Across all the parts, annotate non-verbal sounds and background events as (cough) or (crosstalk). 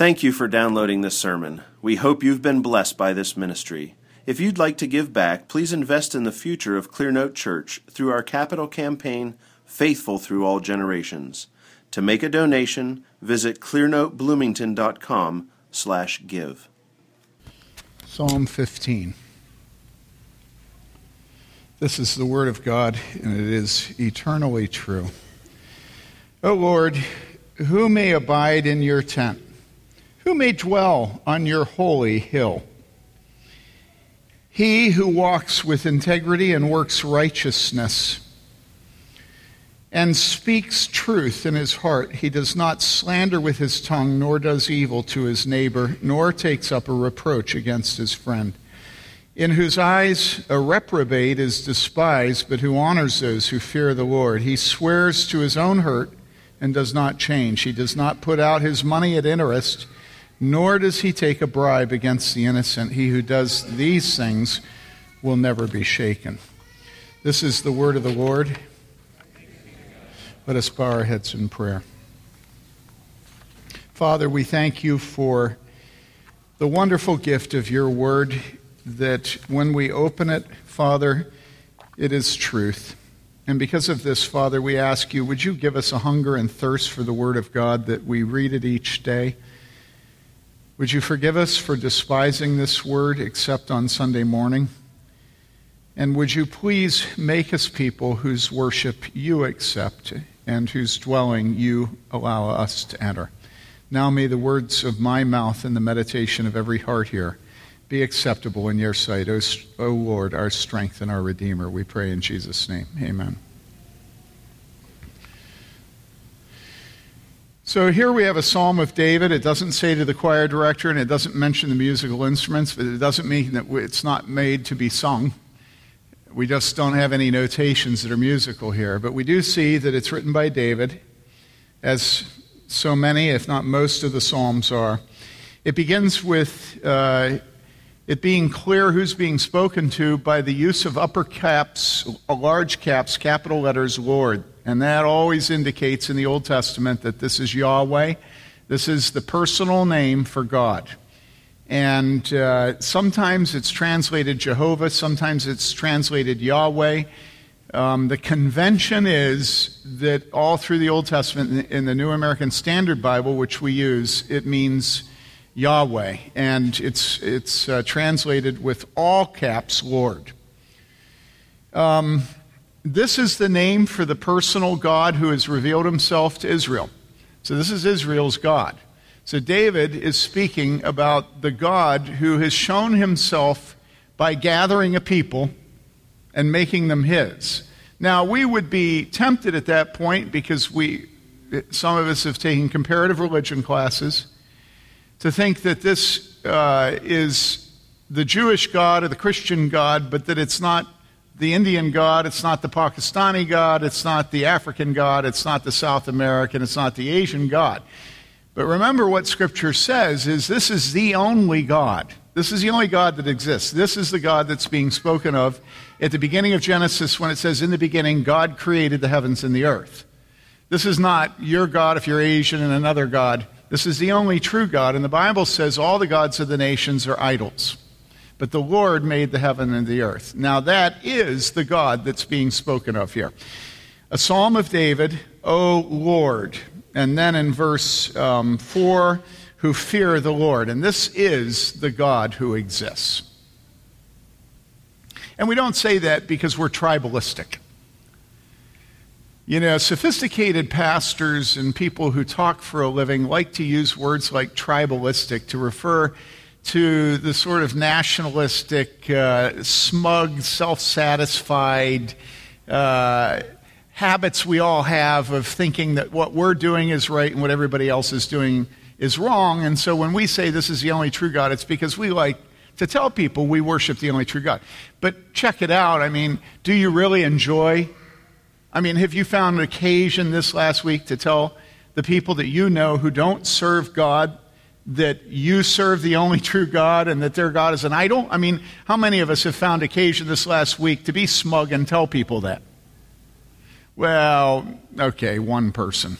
Thank you for downloading this sermon. We hope you've been blessed by this ministry. If you'd like to give back, please invest in the future of Clearnote Church through our capital campaign, Faithful Through All Generations. To make a donation, visit clearnotebloomington.com slash give. Psalm 15. This is the Word of God, and it is eternally true. O Lord, who may abide in your tent? Who may dwell on your holy hill? He who walks with integrity and works righteousness and speaks truth in his heart. He does not slander with his tongue, nor does evil to his neighbor, nor takes up a reproach against his friend. In whose eyes a reprobate is despised, but who honors those who fear the Lord. He swears to his own hurt and does not change. He does not put out his money at interest nor does he take a bribe against the innocent. He who does these things will never be shaken. This is the word of the Lord. Let us bow our heads in prayer. Father, we thank you for the wonderful gift of your word that when we open it, Father, it is truth. And because of this, Father, we ask you, would you give us a hunger and thirst for the word of God that we read it each day? Would you forgive us for despising this word except on Sunday morning? And would you please make us people whose worship you accept and whose dwelling you allow us to enter? Now may the words of my mouth and the meditation of every heart here be acceptable in your sight, O, Lord, our strength and our Redeemer. We pray in Jesus' name. Amen. So here we have a psalm of David. It doesn't say to the choir director and it doesn't mention the musical instruments, but it doesn't mean that it's not made to be sung. We just don't have any notations that are musical here. But we do see that it's written by David, as so many, if not most, of the Psalms are. It begins with uh, it being clear who's being spoken to by the use of upper caps, large caps, capital letters, Lord. And that always indicates in the Old Testament that this is Yahweh. This is the personal name for God. And uh, sometimes it's translated Jehovah, sometimes it's translated Yahweh. Um, the convention is that all through the Old Testament, in the New American Standard Bible, which we use, it means Yahweh. And it's, it's uh, translated with all caps, Lord. Um, this is the name for the personal God who has revealed himself to Israel. So, this is Israel's God. So, David is speaking about the God who has shown himself by gathering a people and making them his. Now, we would be tempted at that point because we, some of us have taken comparative religion classes, to think that this uh, is the Jewish God or the Christian God, but that it's not the Indian God, it's not the Pakistani God, it's not the African God, it's not the South American, it's not the Asian God. But remember what Scripture says is this is the only God. This is the only God that exists. This is the God that's being spoken of at the beginning of Genesis when it says, In the beginning, God created the heavens and the earth. This is not your God if you're Asian and another God. This is the only true God. And the Bible says all the gods of the nations are idols but the Lord made the heaven and the earth. Now, that is the God that's being spoken of here. A psalm of David, O Lord. And then in verse um, 4, who fear the Lord. And this is the God who exists. And we don't say that because we're tribalistic. You know, sophisticated pastors and people who talk for a living like to use words like tribalistic to refer to the sort of nationalistic, uh, smug, self satisfied uh, habits we all have of thinking that what we're doing is right and what everybody else is doing is wrong. And so when we say this is the only true God, it's because we like to tell people we worship the only true God. But check it out. I mean, do you really enjoy? I mean, have you found an occasion this last week to tell the people that you know who don't serve God that you serve the only true God and that their God is an idol? I mean, how many of us have found occasion this last week to be smug and tell people that? Well, okay, one person.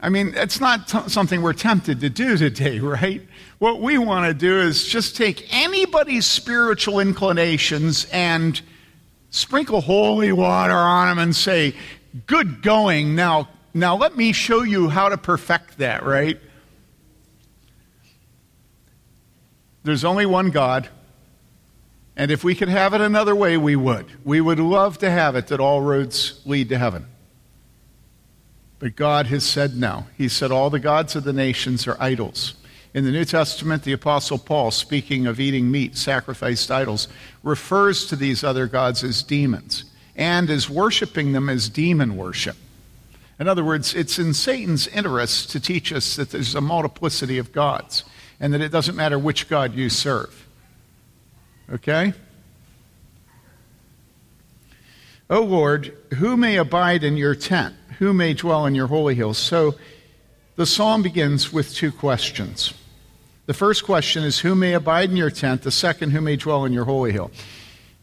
I mean, it's not t- something we're tempted to do today, (laughs) right? What we want to do is just take anybody's spiritual inclinations and sprinkle holy water on them and say, Good going. Now, now let me show you how to perfect that, right? There's only one God. And if we could have it another way, we would. We would love to have it that all roads lead to heaven. But God has said no. He said all the gods of the nations are idols. In the New Testament, the Apostle Paul, speaking of eating meat sacrificed idols, refers to these other gods as demons and is worshiping them as demon worship. In other words, it's in Satan's interest to teach us that there's a multiplicity of gods and that it doesn't matter which God you serve. Okay? O Lord, who may abide in your tent? Who may dwell in your holy hills? So the psalm begins with two questions. The first question is, Who may abide in your tent? The second, Who may dwell in your holy hill?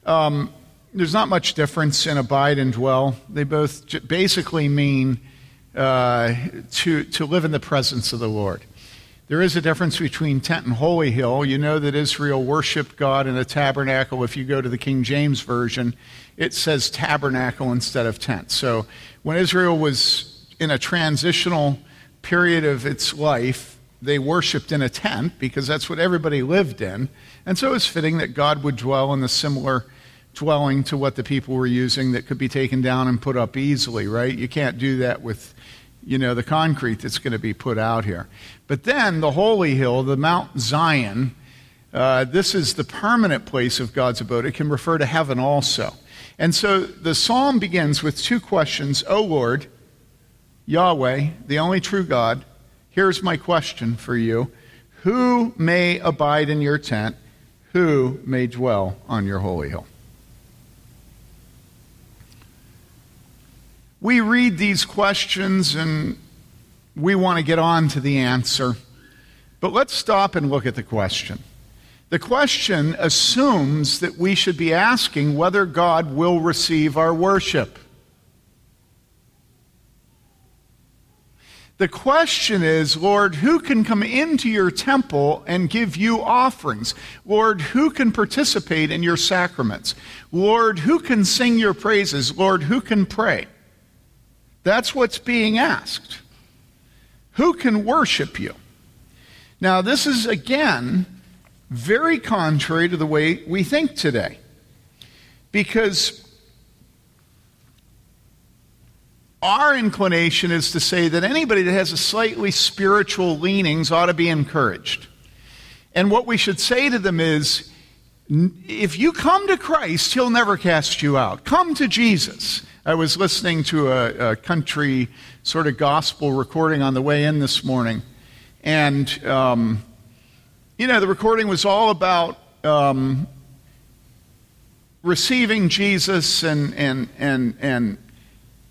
Um, there's not much difference in abide and dwell. They both basically mean uh, to, to live in the presence of the Lord. There is a difference between tent and holy hill. You know that Israel worshiped God in a tabernacle. If you go to the King James Version, it says tabernacle instead of tent. So when Israel was in a transitional period of its life, they worshiped in a tent because that's what everybody lived in. And so it's fitting that God would dwell in a similar dwelling to what the people were using that could be taken down and put up easily, right? You can't do that with you know, the concrete that's going to be put out here. But then the holy hill, the Mount Zion, uh, this is the permanent place of God's abode. It can refer to heaven also. And so the psalm begins with two questions O Lord, Yahweh, the only true God, here's my question for you Who may abide in your tent? Who may dwell on your holy hill? We read these questions and we want to get on to the answer. But let's stop and look at the question. The question assumes that we should be asking whether God will receive our worship. The question is, Lord, who can come into your temple and give you offerings? Lord, who can participate in your sacraments? Lord, who can sing your praises? Lord, who can pray? That's what's being asked. Who can worship you? Now, this is again very contrary to the way we think today. Because our inclination is to say that anybody that has a slightly spiritual leanings ought to be encouraged. And what we should say to them is if you come to Christ, he'll never cast you out. Come to Jesus. I was listening to a, a, country sort of gospel recording on the way in this morning. And, um, you know, the recording was all about um, receiving Jesus and, and, and, and,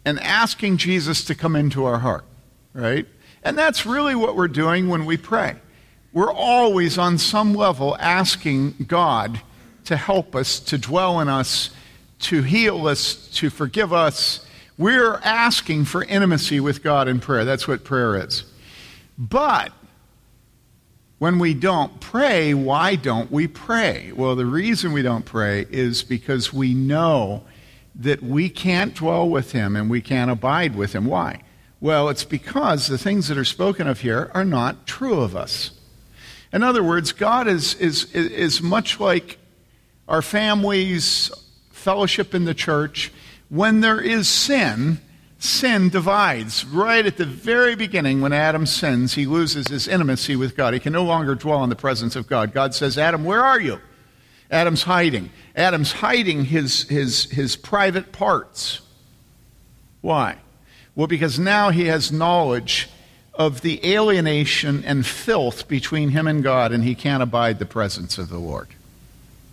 and asking Jesus to come into our heart, right? And that's really what we're doing when we pray. We're always on some level asking God to help us, to dwell in us to heal us, to forgive us. We're asking for intimacy with God in prayer. That's what prayer is. But when we don't pray, why don't we pray? Well, the reason we don't pray is because we know that we can't dwell with Him and we can't abide with Him. Why? Well, it's because the things that are spoken of here are not true of us. In other words, God is, is, is much like our families, fellowship in the church, when there is sin, sin divides. Right at the very beginning, when Adam sins, he loses his intimacy with God. He can no longer dwell in the presence of God. God says, Adam, where are you? Adam's hiding. Adam's hiding his, his, his private parts. Why? Well, because now he has knowledge of the alienation and filth between him and God, and he can't abide the presence of the Lord.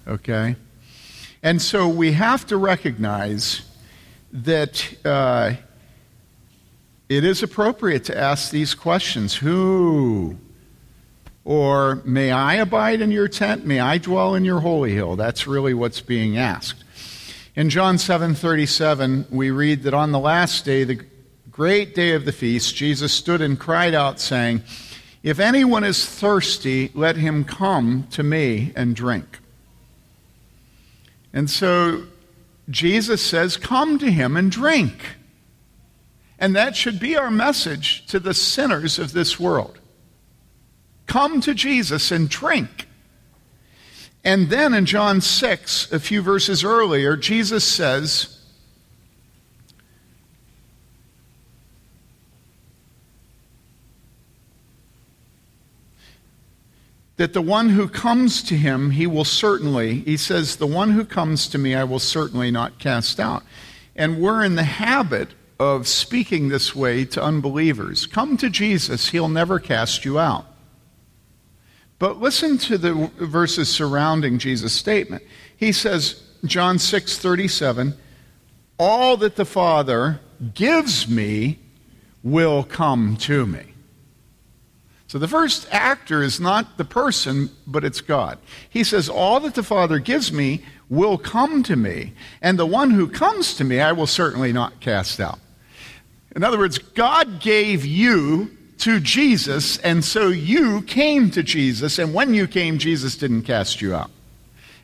Okay? And so we have to recognize that uh, it is appropriate to ask these questions Who? Or may I abide in your tent? May I dwell in your holy hill? That's really what's being asked. In John 7:37, we read that on the last day the great day of the feast, Jesus stood and cried out, saying, If anyone is thirsty, let him come to me and drink. And so Jesus says, Come to him and drink. And that should be our message to the sinners of this world. Come to Jesus and drink. And then in John 6, a few verses earlier, Jesus says, that the one who comes to him, he will certainly, he says, the one who comes to me, I will certainly not cast out. And we're in the habit of speaking this way to unbelievers. Come to Jesus, he'll never cast you out. But listen to the verses surrounding Jesus' statement. He says, John 6 37, all that the Father gives me will come to me. So the first actor is not the person, but it's God. He says, All that the Father gives me will come to me, and the one who comes to me I will certainly not cast out. In other words, God gave you to Jesus, and so you came to Jesus, and when you came, Jesus didn't cast you out.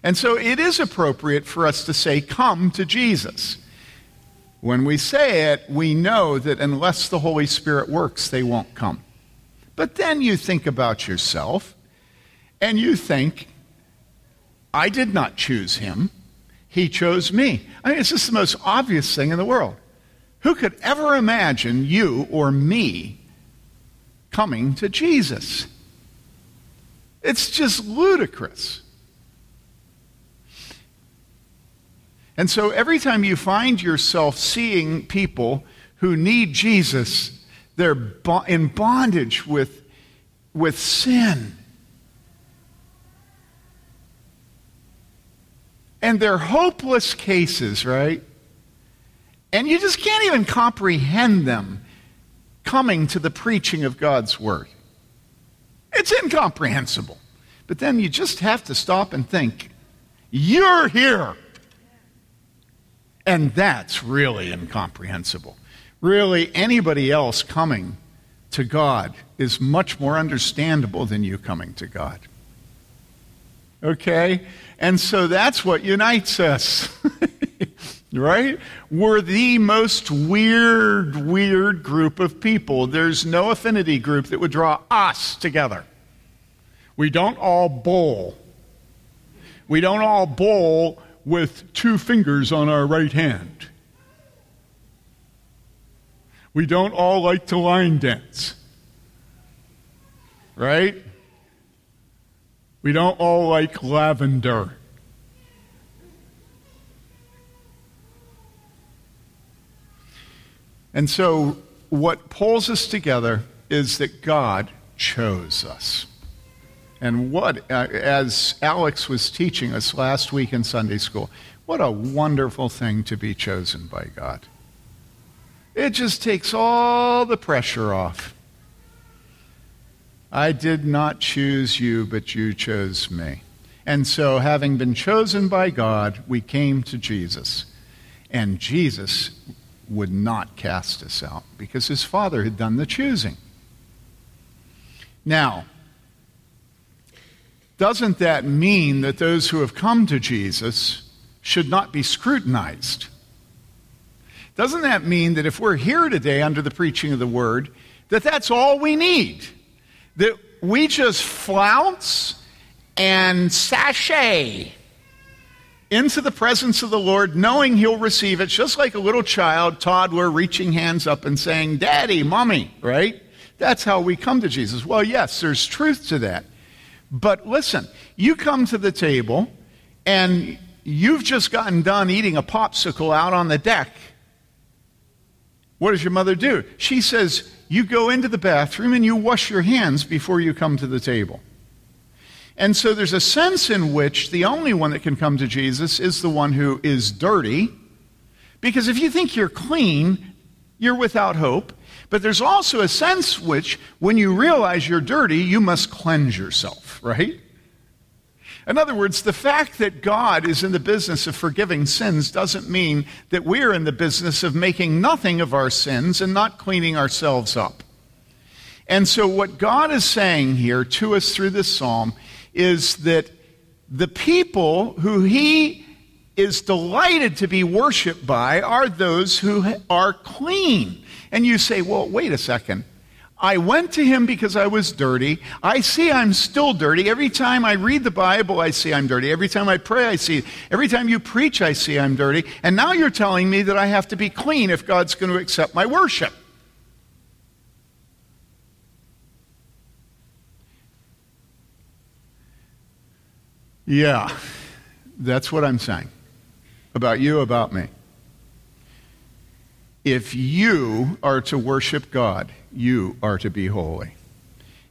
And so it is appropriate for us to say, Come to Jesus. When we say it, we know that unless the Holy Spirit works, they won't come. But then you think about yourself and you think, I did not choose him. He chose me. I mean, it's just the most obvious thing in the world. Who could ever imagine you or me coming to Jesus? It's just ludicrous. And so every time you find yourself seeing people who need Jesus, they're in bondage with, with sin. And they're hopeless cases, right? And you just can't even comprehend them coming to the preaching of God's Word. It's incomprehensible. But then you just have to stop and think, you're here. And that's really incomprehensible really anybody else coming to God is much more understandable than you coming to God. Okay? And so that's what unites us. (laughs) right? We're the most weird, weird group of people. There's no affinity group that would draw us together. We don't all bowl. We don't all bowl with two fingers on our right hand. We don't all like to line dance. Right? We don't all like lavender. And so, what pulls us together is that God chose us. And what, uh, as Alex was teaching us last week in Sunday school, what a wonderful thing to be chosen by God. It just takes all the pressure off. I did not choose you, but you chose me. And so, having been chosen by God, we came to Jesus. And Jesus would not cast us out because his Father had done the choosing. Now, doesn't that mean that those who have come to Jesus should not be scrutinized? Doesn't that mean that if we're here today under the preaching of the word, that that's all we need? That we just flounce and sashay into the presence of the Lord, knowing He'll receive it, just like a little child, toddler, reaching hands up and saying, Daddy, Mommy, right? That's how we come to Jesus. Well, yes, there's truth to that. But listen, you come to the table and you've just gotten done eating a popsicle out on the deck what does your mother do? She says, You go into the bathroom and you wash your hands before you come to the table. And so there's a sense in which the only one that can come to Jesus is the one who is dirty. Because if you think you're clean, you're without hope. But there's also a sense which, when you realize you're dirty, you must cleanse yourself, right? In other words, the fact that God is in the business of forgiving sins doesn't mean that we're in the business of making nothing of our sins and not cleaning ourselves up. And so, what God is saying here to us through this psalm is that the people who He is delighted to be worshiped by are those who are clean. And you say, well, wait a second. I went to him because I was dirty. I see I'm still dirty. Every time I read the Bible, I see I'm dirty. Every time I pray, I see. Every time you preach, I see I'm dirty. And now you're telling me that I have to be clean if God's going to accept my worship. Yeah, that's what I'm saying about you, about me. If you are to worship God, you are to be holy.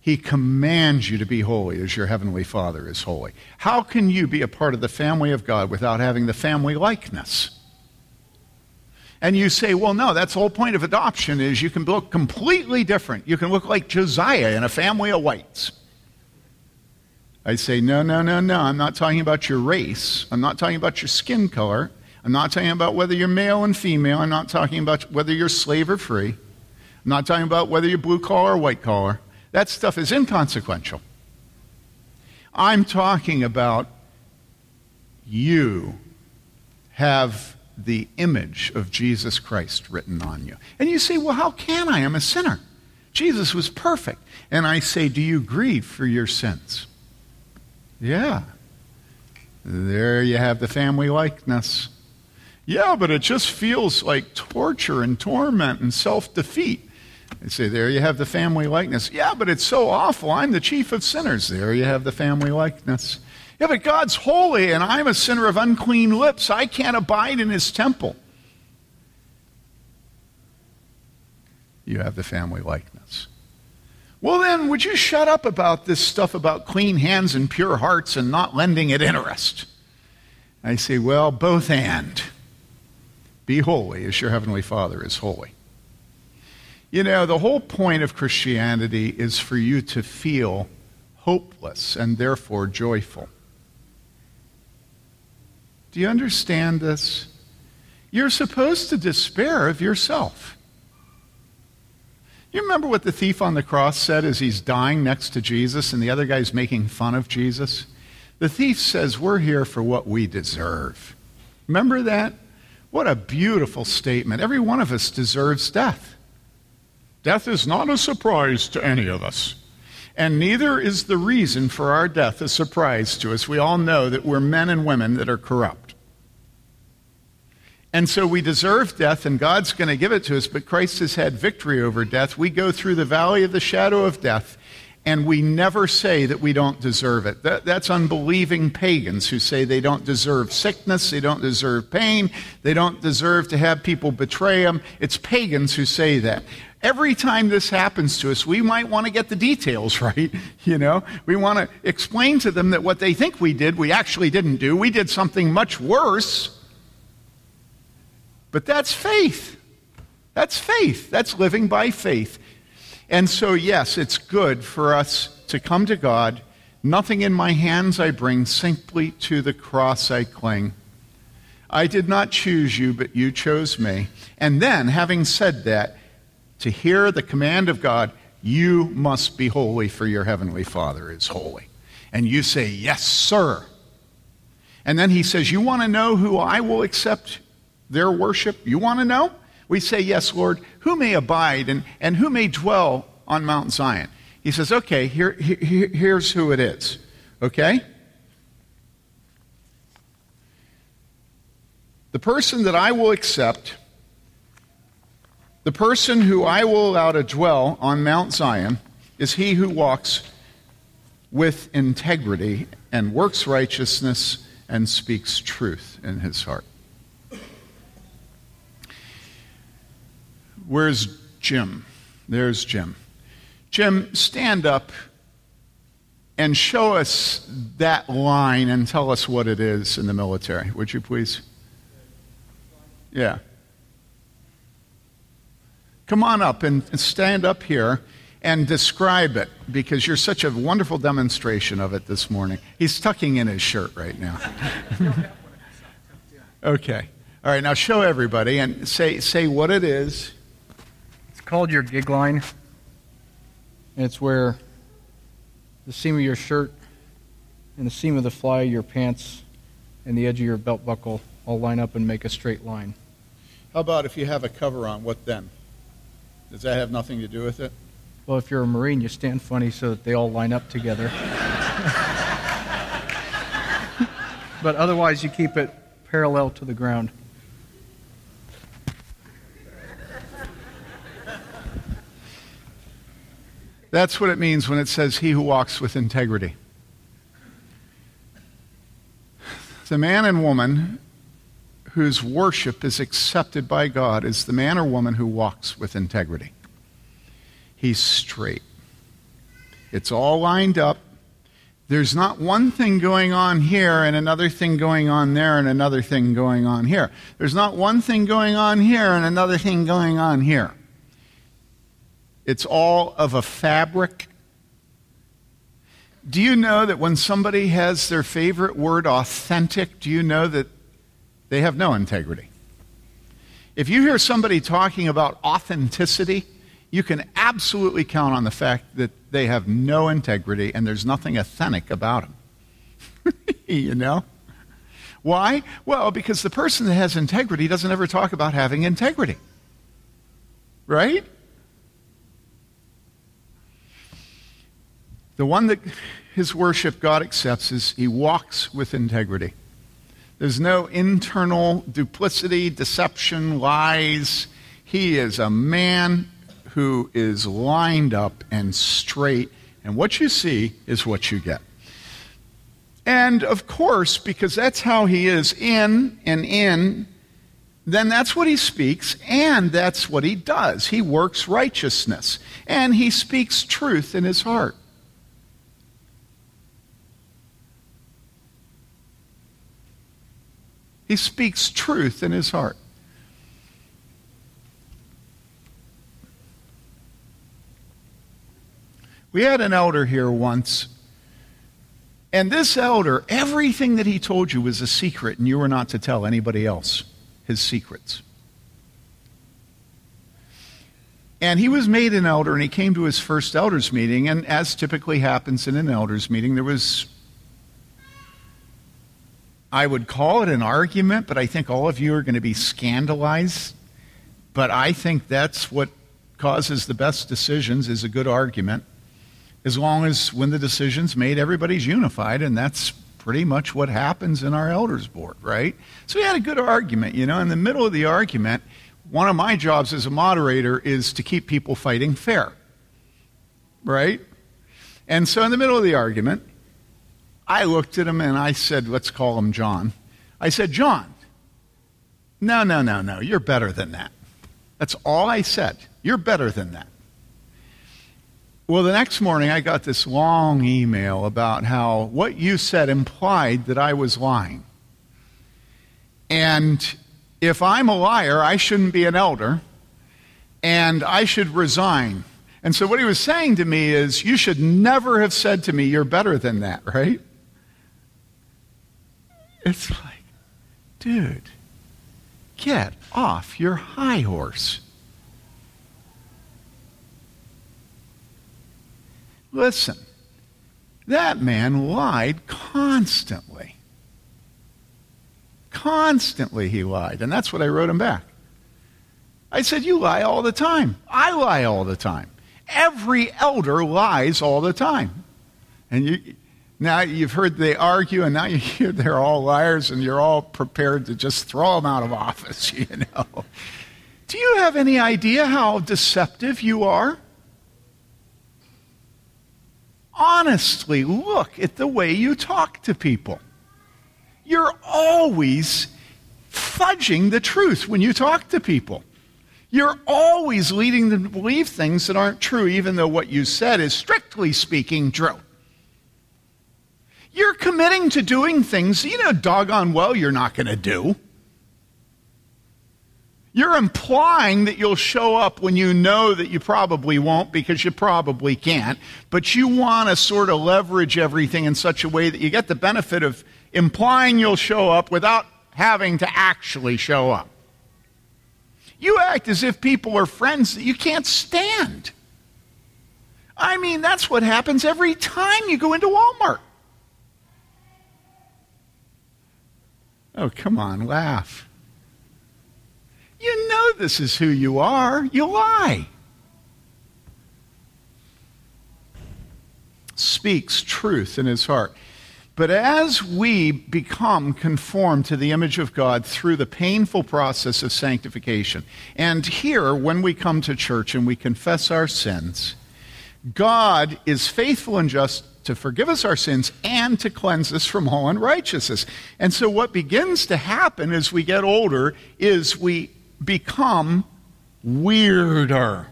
He commands you to be holy as your heavenly Father is holy. How can you be a part of the family of God without having the family likeness? And you say, well, no, that's the whole point of adoption is you can look completely different. You can look like Josiah in a family of whites. I say, no, no, no, no. I'm not talking about your race. I'm not talking about your skin color. I'm not talking about whether you're male and female. I'm not talking about whether you're slave or free. I'm not talking about whether you're blue collar or white collar. That stuff is inconsequential. I'm talking about you have the image of Jesus Christ written on you. And you say, well, how can I? I'm a sinner. Jesus was perfect. And I say, do you grieve for your sins? Yeah. There you have the family likeness. Yeah, but it just feels like torture and torment and self defeat. They say, There you have the family likeness. Yeah, but it's so awful. I'm the chief of sinners. There you have the family likeness. Yeah, but God's holy and I'm a sinner of unclean lips. I can't abide in his temple. You have the family likeness. Well, then, would you shut up about this stuff about clean hands and pure hearts and not lending it interest? I say, Well, both and. Be holy as your heavenly Father is holy. You know, the whole point of Christianity is for you to feel hopeless and therefore joyful. Do you understand this? You're supposed to despair of yourself. You remember what the thief on the cross said as he's dying next to Jesus and the other guy's making fun of Jesus? The thief says, We're here for what we deserve. Remember that? What a beautiful statement. Every one of us deserves death. Death is not a surprise to any of us. And neither is the reason for our death a surprise to us. We all know that we're men and women that are corrupt. And so we deserve death, and God's going to give it to us, but Christ has had victory over death. We go through the valley of the shadow of death, and we never say that we don't deserve it. That, that's unbelieving pagans who say they don't deserve sickness, they don't deserve pain, they don't deserve to have people betray them. It's pagans who say that. Every time this happens to us, we might want to get the details (laughs) right. You know, we want to explain to them that what they think we did, we actually didn't do. We did something much worse. But that's faith. That's faith. That's living by faith. And so, yes, it's good for us to come to God. Nothing in my hands I bring, simply to the cross I cling. I did not choose you, but you chose me. And then, having said that, to hear the command of God, you must be holy, for your heavenly Father is holy. And you say, Yes, sir. And then he says, You want to know who I will accept their worship? You want to know? we say, Yes, Lord, who may abide and, and who may dwell on Mount Zion? He says, Okay, here, here, here's who it is. Okay? The person that I will accept, the person who I will allow to dwell on Mount Zion, is he who walks with integrity and works righteousness and speaks truth in his heart. Where's Jim? There's Jim. Jim, stand up and show us that line and tell us what it is in the military, would you please? Yeah. Come on up and stand up here and describe it because you're such a wonderful demonstration of it this morning. He's tucking in his shirt right now. (laughs) okay. All right, now show everybody and say, say what it is. It's called your gig line. it's where the seam of your shirt and the seam of the fly of your pants and the edge of your belt buckle all line up and make a straight line. How about if you have a cover on? What then? Does that have nothing to do with it? Well, if you're a Marine, you stand funny so that they all line up together. (laughs) but otherwise, you keep it parallel to the ground. That's what it means when it says, He who walks with integrity. The man and woman whose worship is accepted by God is the man or woman who walks with integrity. He's straight. It's all lined up. There's not one thing going on here and another thing going on there and another thing going on here. There's not one thing going on here and another thing going on here. It's all of a fabric. Do you know that when somebody has their favorite word authentic, do you know that they have no integrity? If you hear somebody talking about authenticity, you can absolutely count on the fact that they have no integrity and there's nothing authentic about them. (laughs) you know? Why? Well, because the person that has integrity doesn't ever talk about having integrity. Right? The one that his worship God accepts is he walks with integrity. There's no internal duplicity, deception, lies. He is a man who is lined up and straight, and what you see is what you get. And of course, because that's how he is in and in, then that's what he speaks, and that's what he does. He works righteousness, and he speaks truth in his heart. He speaks truth in his heart. We had an elder here once, and this elder, everything that he told you was a secret, and you were not to tell anybody else his secrets. And he was made an elder, and he came to his first elders' meeting, and as typically happens in an elders' meeting, there was I would call it an argument, but I think all of you are going to be scandalized. But I think that's what causes the best decisions is a good argument. As long as when the decision's made, everybody's unified, and that's pretty much what happens in our elders board, right? So we had a good argument, you know. In the middle of the argument, one of my jobs as a moderator is to keep people fighting fair, right? And so in the middle of the argument, I looked at him and I said, let's call him John. I said, John, no, no, no, no, you're better than that. That's all I said. You're better than that. Well, the next morning I got this long email about how what you said implied that I was lying. And if I'm a liar, I shouldn't be an elder, and I should resign. And so what he was saying to me is, you should never have said to me, you're better than that, right? It's like, dude, get off your high horse. Listen, that man lied constantly. Constantly he lied. And that's what I wrote him back. I said, You lie all the time. I lie all the time. Every elder lies all the time. And you, now you've heard they argue, and now (laughs) you hear they're all liars, and you're all prepared to just throw them out of (laughs) office, you know. Do you have any idea how deceptive you are? Honestly, look at the way you talk to people. You're always fudging the truth when you talk to people. You're always leading them to believe things that aren't true, even though what you said is strictly speaking true. You're committing to doing things you know doggone well you're not going to do. You're implying that you'll show up when you know that you probably won't because you probably can't, but you want to sort of leverage everything in such a way that you get the benefit of implying you'll show up without having to actually show up. You act as if people are friends that you can't stand. I mean, that's what happens every time you go into Walmart. Oh, come on, laugh. You know this is who you are. You lie. Speaks truth in his heart. But as we become conformed to the image of God through the painful process of sanctification, and here, when we come to church and we confess our sins, God is faithful and just to forgive us our sins and to cleanse us from all unrighteousness. And so, what begins to happen as we get older is we become weirder.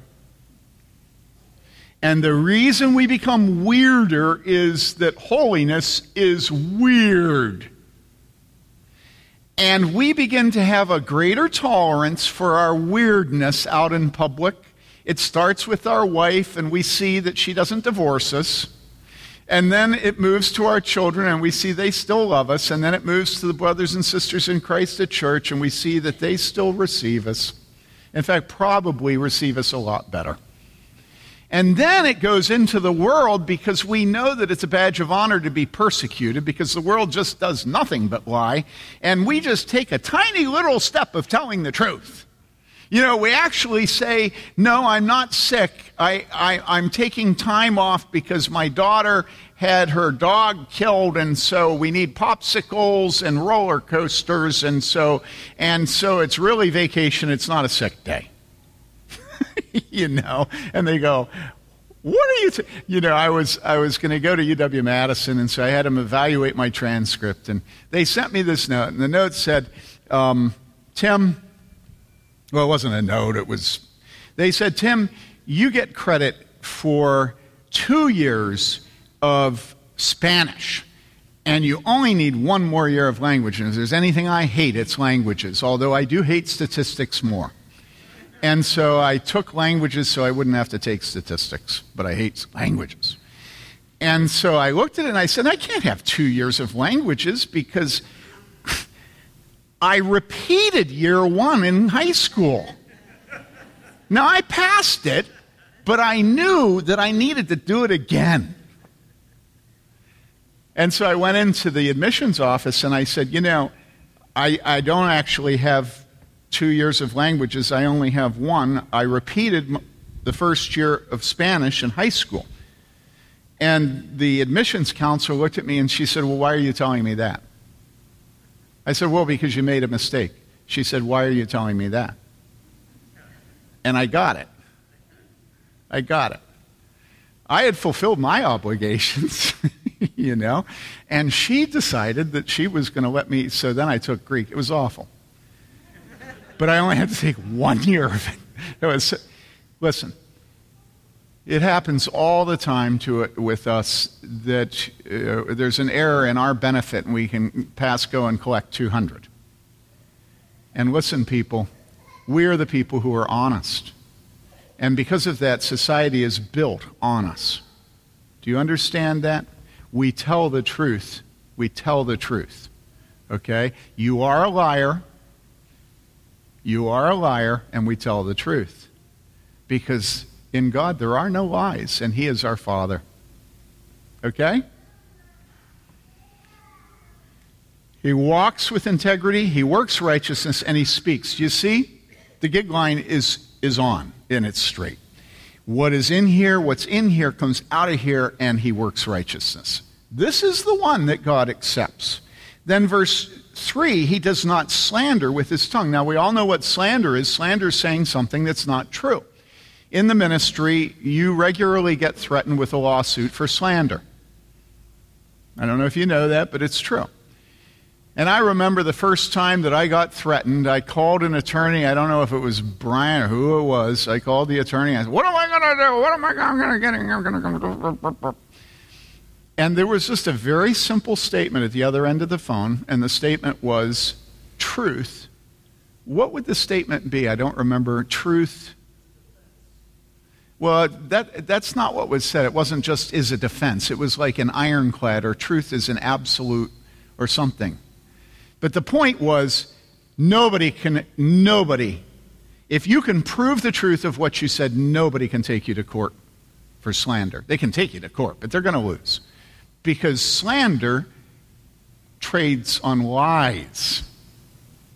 And the reason we become weirder is that holiness is weird. And we begin to have a greater tolerance for our weirdness out in public. It starts with our wife, and we see that she doesn't divorce us. And then it moves to our children, and we see they still love us. And then it moves to the brothers and sisters in Christ at church, and we see that they still receive us. In fact, probably receive us a lot better. And then it goes into the world because we know that it's a badge of honor to be persecuted because the world just does nothing but lie. And we just take a tiny little step of telling the truth. You know, we actually say, No, I'm not sick. I, I, am taking time off because my daughter had her dog killed, and so we need popsicles and roller coasters, and so, and so it's really vacation. It's not a sick day. (laughs) you know, and they go, what are you t-? you know i was i was going to go to uw madison and so i had them evaluate my transcript and they sent me this note and the note said um, tim well, it wasn't a note, it was. They said, Tim, you get credit for two years of Spanish, and you only need one more year of language. And if there's anything I hate, it's languages, although I do hate statistics more. And so I took languages so I wouldn't have to take statistics, but I hate languages. And so I looked at it and I said, I can't have two years of languages because I repeated year one in high school. Now, I passed it, but I knew that I needed to do it again. And so I went into the admissions office and I said, You know, I, I don't actually have two years of languages, I only have one. I repeated the first year of Spanish in high school. And the admissions counselor looked at me and she said, Well, why are you telling me that? I said, Well, because you made a mistake. She said, Why are you telling me that? And I got it. I got it. I had fulfilled my obligations, (laughs) you know, and she decided that she was going to let me, so then I took Greek. It was awful. But I only had to take one year of it. it was, listen, it happens all the time to with us that uh, there's an error in our benefit and we can pass go and collect 200. And listen, people, we are the people who are honest. And because of that, society is built on us. Do you understand that? We tell the truth. We tell the truth. Okay? You are a liar. You are a liar, and we tell the truth. Because in God, there are no lies, and He is our Father. Okay? He walks with integrity, he works righteousness, and he speaks. You see, the gig line is, is on and it's straight. What is in here, what's in here, comes out of here, and he works righteousness. This is the one that God accepts. Then, verse 3, he does not slander with his tongue. Now, we all know what slander is. Slander is saying something that's not true in the ministry, you regularly get threatened with a lawsuit for slander. I don't know if you know that, but it's true. And I remember the first time that I got threatened, I called an attorney. I don't know if it was Brian or who it was. I called the attorney. I said, What am I going to do? What am I going to get? And there was just a very simple statement at the other end of the phone, and the statement was truth What would the statement be? I don't remember. Truth. Well, that, that's not what was said. It wasn't just is a defense. It was like an ironclad or truth is an absolute or something. But the point was nobody can, nobody, if you can prove the truth of what you said, nobody can take you to court for slander. They can take you to court, but they're going to lose. Because slander trades on lies.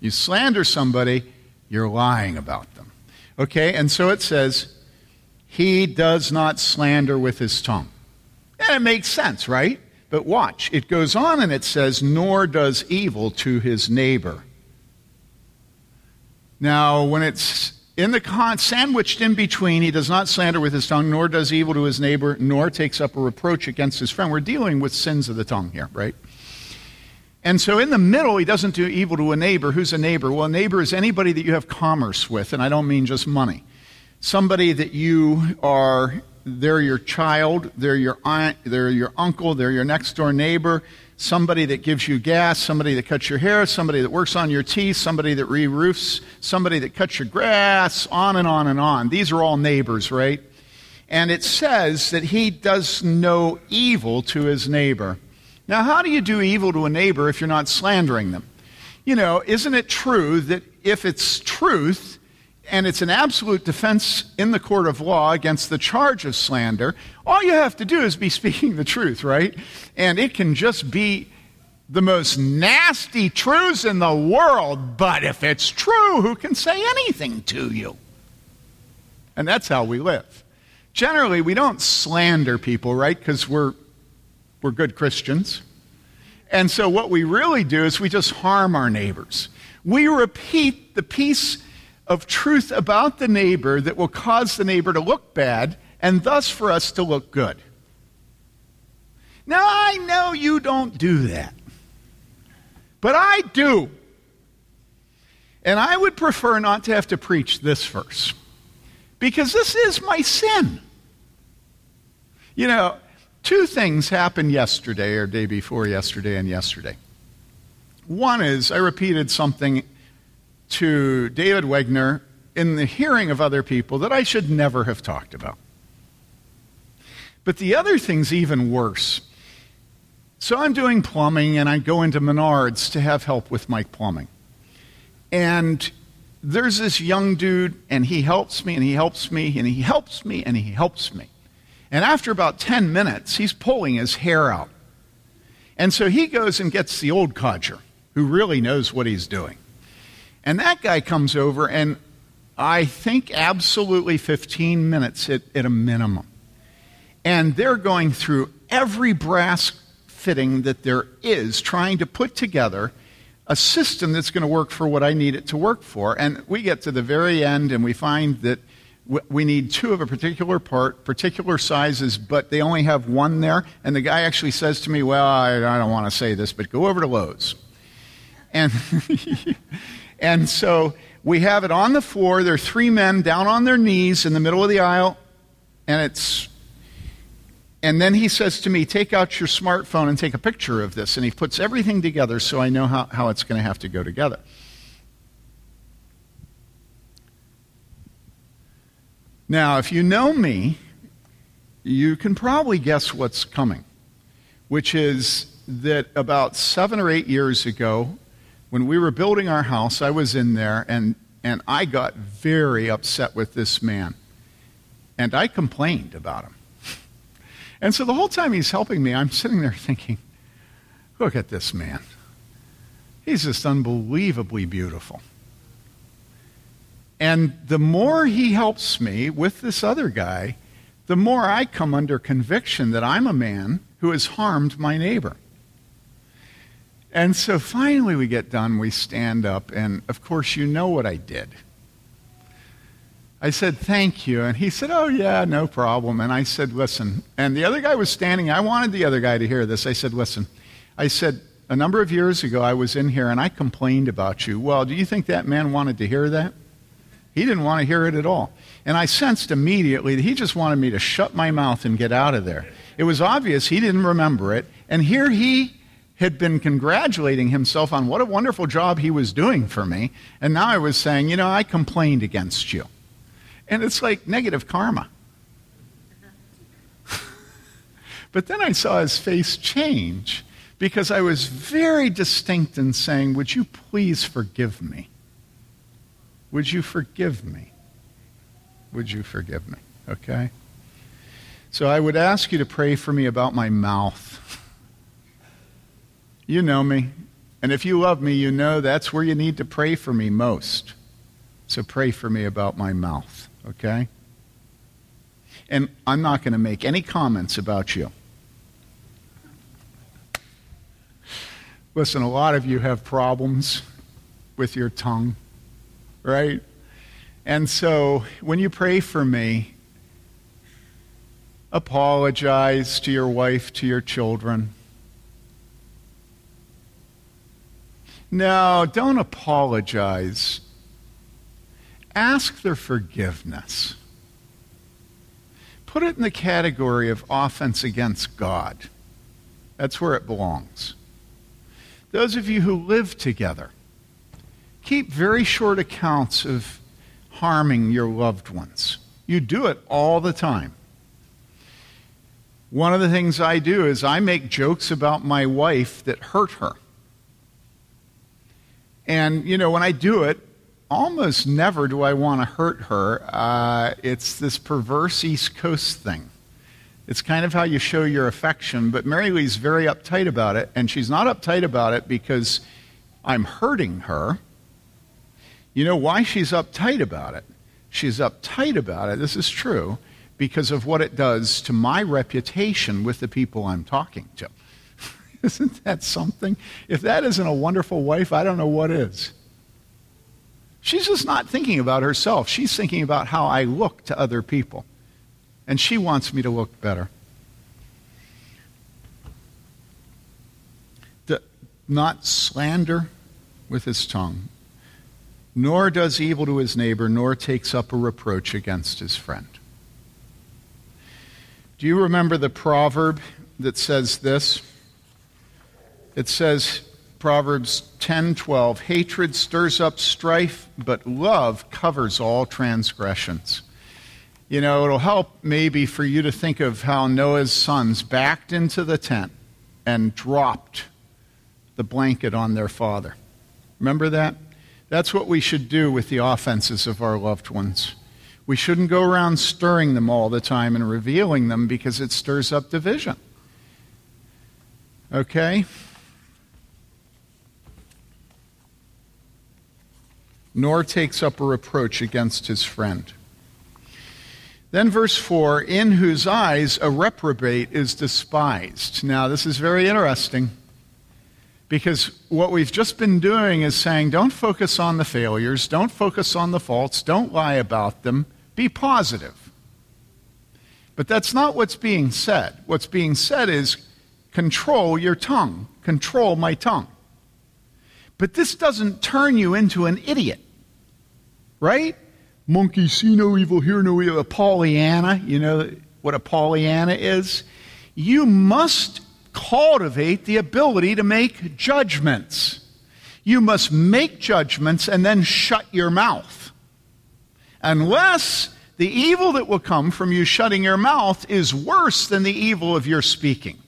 You slander somebody, you're lying about them. Okay, and so it says, He does not slander with his tongue. And it makes sense, right? But watch, it goes on and it says, Nor does evil to his neighbor. Now, when it's in the con, sandwiched in between, he does not slander with his tongue, nor does evil to his neighbor, nor takes up a reproach against his friend. We're dealing with sins of the tongue here, right? And so in the middle, he doesn't do evil to a neighbor. Who's a neighbor? Well, a neighbor is anybody that you have commerce with, and I don't mean just money. Somebody that you are, they're your child, they're your aunt, they're your uncle, they're your next door neighbor, somebody that gives you gas, somebody that cuts your hair, somebody that works on your teeth, somebody that re roofs, somebody that cuts your grass, on and on and on. These are all neighbors, right? And it says that he does no evil to his neighbor. Now, how do you do evil to a neighbor if you're not slandering them? You know, isn't it true that if it's truth and it's an absolute defense in the court of law against the charge of slander, all you have to do is be (laughs) speaking the truth, right? And it can just be the most nasty truths in the world, but if it's true, who can say anything to you? And that's how we live. Generally, we don't slander people, right? Because we're we're good Christians. And so what we really do is we just harm our neighbors. We repeat the piece of truth about the neighbor that will cause the neighbor to look bad and thus for us to look good. Now, I know you don't do that, but I do. And I would prefer not to have to preach this verse because this is my sin. You know, Two things happened yesterday or day before yesterday and yesterday. One is I repeated something to David Wegner in the hearing of other people that I should never have talked about. But the other thing's even worse. So I'm doing plumbing and I go into Menards to have help with my plumbing. And there's this young dude and he helps me and he helps me and he helps me and he helps me. And after about 10 minutes, he's pulling his hair out. And so he goes and gets the old codger who really knows what he's doing. And that guy comes over, and I think absolutely 15 minutes at, at a minimum. And they're going through every brass fitting that there is, trying to put together a system that's going to work for what I need it to work for. And we get to the very end, and we find that we need two of a particular part, particular sizes, but they only have one there. And the guy actually says to me, Well, I, I don't want to say this, but go over to Lowe's. And, (laughs) and so we have it on the floor. There are three men down on their knees in the middle of the aisle. And it's. And then he says to me, Take out your smartphone and take a picture of this. And he puts everything together so I know how, how it's going to have to go together. Now, if you know me, you can probably guess what's coming, which is that about seven or eight years ago, when we were building our house, I was in there and, and I got very upset with this man. And I complained about him. (laughs) And so the whole time he's helping me, I'm sitting there thinking, look at this man. He's just unbelievably beautiful. And the more he helps me with this other guy, the more I come under conviction that I'm a man who has harmed my neighbor. And so finally we get done, we stand up, and of course, you know what I did. I said, Thank you. And he said, Oh, yeah, no problem. And I said, Listen. And the other guy was standing. I wanted the other guy to hear this. I said, Listen. I said, A number of years ago, I was in here and I complained about you. Well, do you think that man wanted to hear that? He didn't want to hear it at all. And I sensed immediately that he just wanted me to shut my mouth and get out of there. It was obvious he didn't remember it. And here he had been congratulating himself on what a wonderful job he was doing for me. And now I was saying, you know, I complained against you. And it's like negative karma. (laughs) but then I saw his face change because I was very distinct in saying, Would you please forgive me? Would you forgive me? Would you forgive me? Okay? So I would ask you to pray for me about my mouth. (laughs) You know me. And if you love me, you know that's where you need to pray for me most. So pray for me about my mouth, okay? And I'm not going to make any comments about you. Listen, a lot of you have problems with your tongue, right? And so when you pray for me, apologize to your wife, to your children. No, don't apologize. Ask their forgiveness. Put it in the category of offense against God. That's where it belongs. Those of you who live together, keep very short accounts of harming your loved ones. You do it all the time. One of the things I do is I make jokes about my wife that hurt her. And, you know, when I do it, almost never do I want to hurt her. Uh, it's this perverse East Coast thing. It's kind of how you show your affection, but Mary Lee's very uptight about it, and she's not uptight about it because I'm hurting her. You know why she's uptight about it? She's uptight about it, this is true, because of what it does to my reputation with the people I'm talking to. (laughs) Isn't that something? If that isn't a wonderful wife, I don't know what is. She's just not thinking about herself. She's thinking about how I look to other people. And she wants me to look better. Not slander with his tongue, nor does evil to his neighbor, nor takes up a reproach against his friend. Do you remember the proverb that says this? It says, Proverbs 10:12, hatred stirs up strife, but love covers all transgressions. You know, it'll help maybe for you to think of how Noah's sons backed into the tent and dropped the blanket on their father. Remember that? That's what we should do with the offenses of our loved ones. We shouldn't go around stirring them all the time and revealing them because it stirs up division. Okay? Nor takes up a reproach against his friend. Then, verse 4 In whose eyes a reprobate is despised. Now, this is very interesting because what we've just been doing is saying don't focus on the failures, don't focus on the faults, don't lie about them, be positive. But that's not what's being said. What's being said is control your tongue, control my tongue. But this doesn't turn you into an idiot right? Monkey see no evil, hear no evil. A Pollyanna, you know what a Pollyanna is? You must cultivate the ability to make judgments. You must make judgments and then shut your mouth. Unless the evil that will come from you shutting your mouth is worse than the evil of your speaking.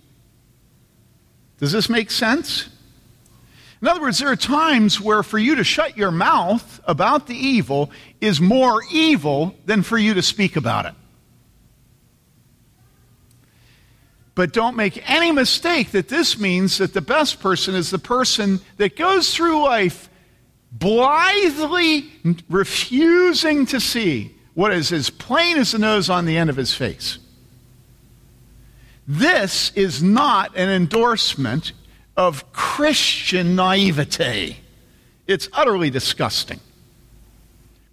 Does this make sense? In other words, there are times where for you to shut your mouth about the evil is more evil than for you to speak about it. But don't make any mistake that this means that the best person is the person that goes through life blithely refusing to see what is as plain as the nose on the end of his face. This is not an endorsement of Christian naivete. It's utterly disgusting.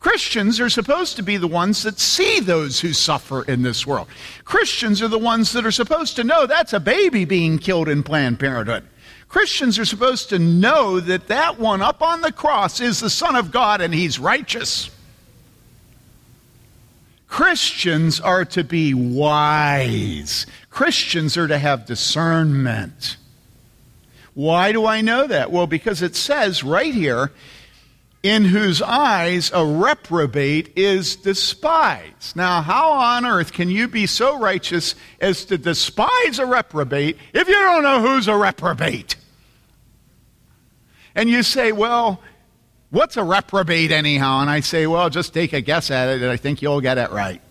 Christians are supposed to be the ones that see those who suffer in this world. Christians are the ones that are supposed to know that's a baby being killed in Planned Parenthood. Christians are supposed to know that that one up on the cross is the Son of God and he's righteous. Christians are to be wise. Christians are to have discernment. Why do I know that? Well, because it says right here, in whose eyes a reprobate is despised. Now, how on earth can you be so righteous as to despise a reprobate if you don't know who's a reprobate? And you say, well, what's a reprobate anyhow? And I say, well, just take a guess at it and I think you'll get it right.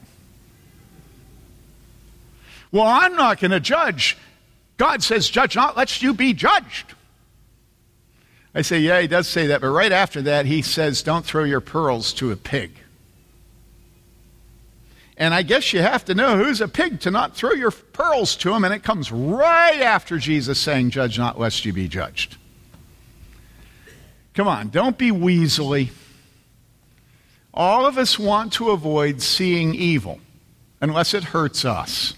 Well, I'm not going to judge. God says, judge not, lest you be judged. I say, yeah, he does say that, but right after that, he says, don't throw your pearls to a pig. And I guess you have to know who's a pig to not throw your pearls to him, and it comes right after Jesus saying, Judge not, lest you be judged. Come on, don't be weaselly. All of us want to avoid seeing evil unless it hurts us.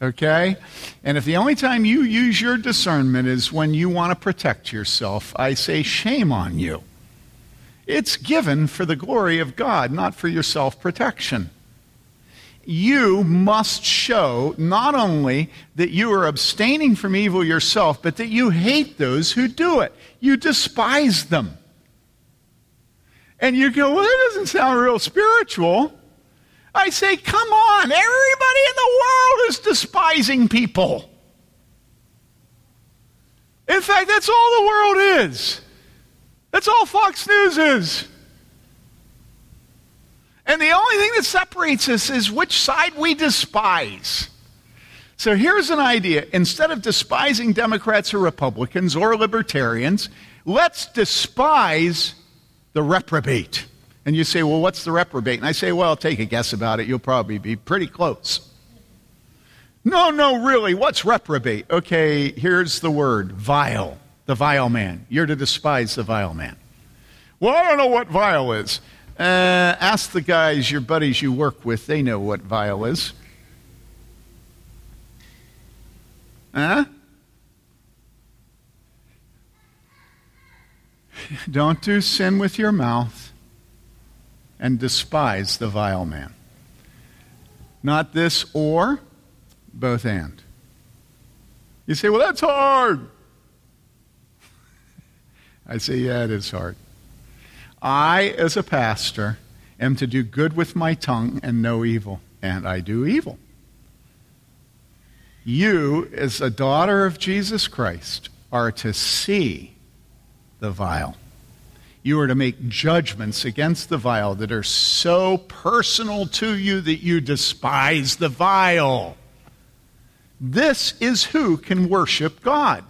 Okay? And if the only time you use your discernment is when you want to protect yourself, I say, shame on you. It's given for the glory of God, not for your self protection. You must show not only that you are abstaining from evil yourself, but that you hate those who do it. You despise them. And you go, well, that doesn't sound real spiritual. I say, come on, everybody in the world is despising people. In fact, that's all the world is. That's all Fox News is. And the only thing that separates us is which side we despise. So here's an idea. Instead of despising Democrats or Republicans or libertarians, let's despise the reprobate. And you say, well, what's the reprobate? And I say, well, take a guess about it. You'll probably be pretty close. No, no, really, what's reprobate? Okay, here's the word vile, the vile man. You're to despise the vile man. Well, I don't know what vile is. Uh, ask the guys, your buddies you work with, they know what vile is. Huh? (laughs) Don't do sin with your mouth and despise the vile man. Not this or, both and. You say, well, that's hard. (laughs) I say, yeah, it is hard. I, as a pastor, am to do good with my tongue and no evil, and I do evil. You, as a daughter of Jesus Christ, are to see the vile you are to make judgments against the vile that are so personal to you that you despise the vile. This is who can worship God.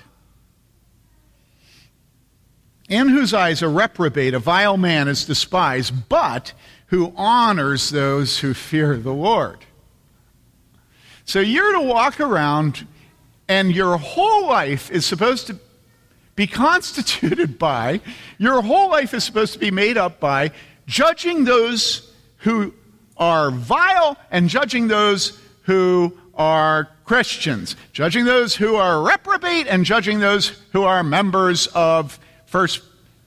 In whose eyes a reprobate, a vile man is despised, but who honors those who fear the Lord. So you're to walk around, and your whole life is supposed to be constituted by, your whole life is supposed to be made up by judging those who are vile and judging those who are Christians, judging those who are reprobate and judging those who are members of First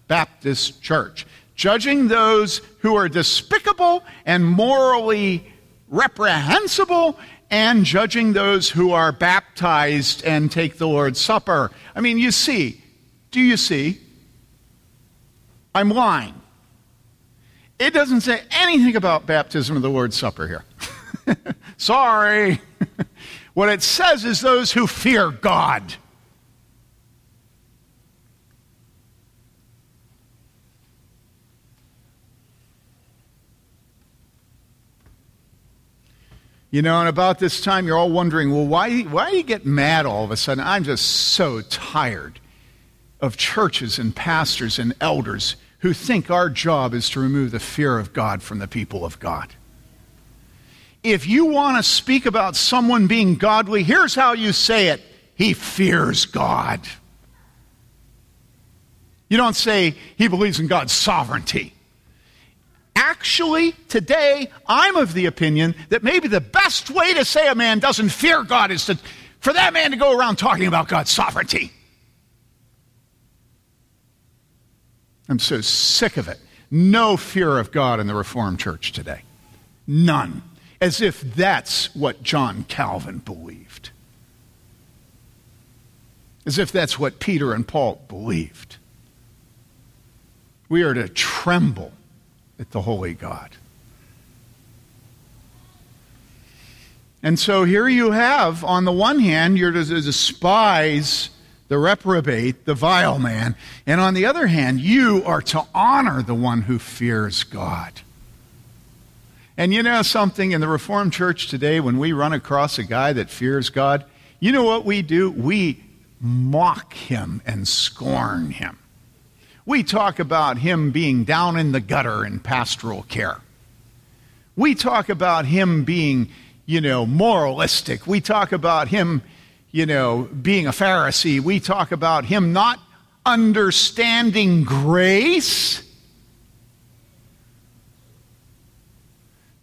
Baptist Church, judging those who are despicable and morally reprehensible and judging those who are baptized and take the Lord's Supper. I mean, you see, do you see? I'm lying. It doesn't say anything about baptism or the Lord's Supper here. (laughs) Sorry. (laughs) what it says is those who fear God. You know, and about this time, you're all wondering, well, why, why do you get mad all of a sudden? I'm just so tired of churches and pastors and elders who think our job is to remove the fear of God from the people of God. If you want to speak about someone being godly, here's how you say it He fears God. You don't say he believes in God's sovereignty. Actually, today, I'm of the opinion that maybe the best way to say a man doesn't fear God is to, for that man to go around talking about God's sovereignty. I'm so sick of it. No fear of God in the Reformed Church today. None. As if that's what John Calvin believed. as if that's what Peter and Paul believed. We are to tremble at the holy God. And so here you have, on the one hand, you're to despise the reprobate, the vile man, and on the other hand, you are to honor the one who fears God. And you know something, in the Reformed Church today, when we run across a guy that fears God, you know what we do? We mock him and scorn him. We talk about him being down in the gutter in pastoral care. We talk about him being you know, moralistic. We talk about him, you know, being a Pharisee. We talk about him not understanding grace.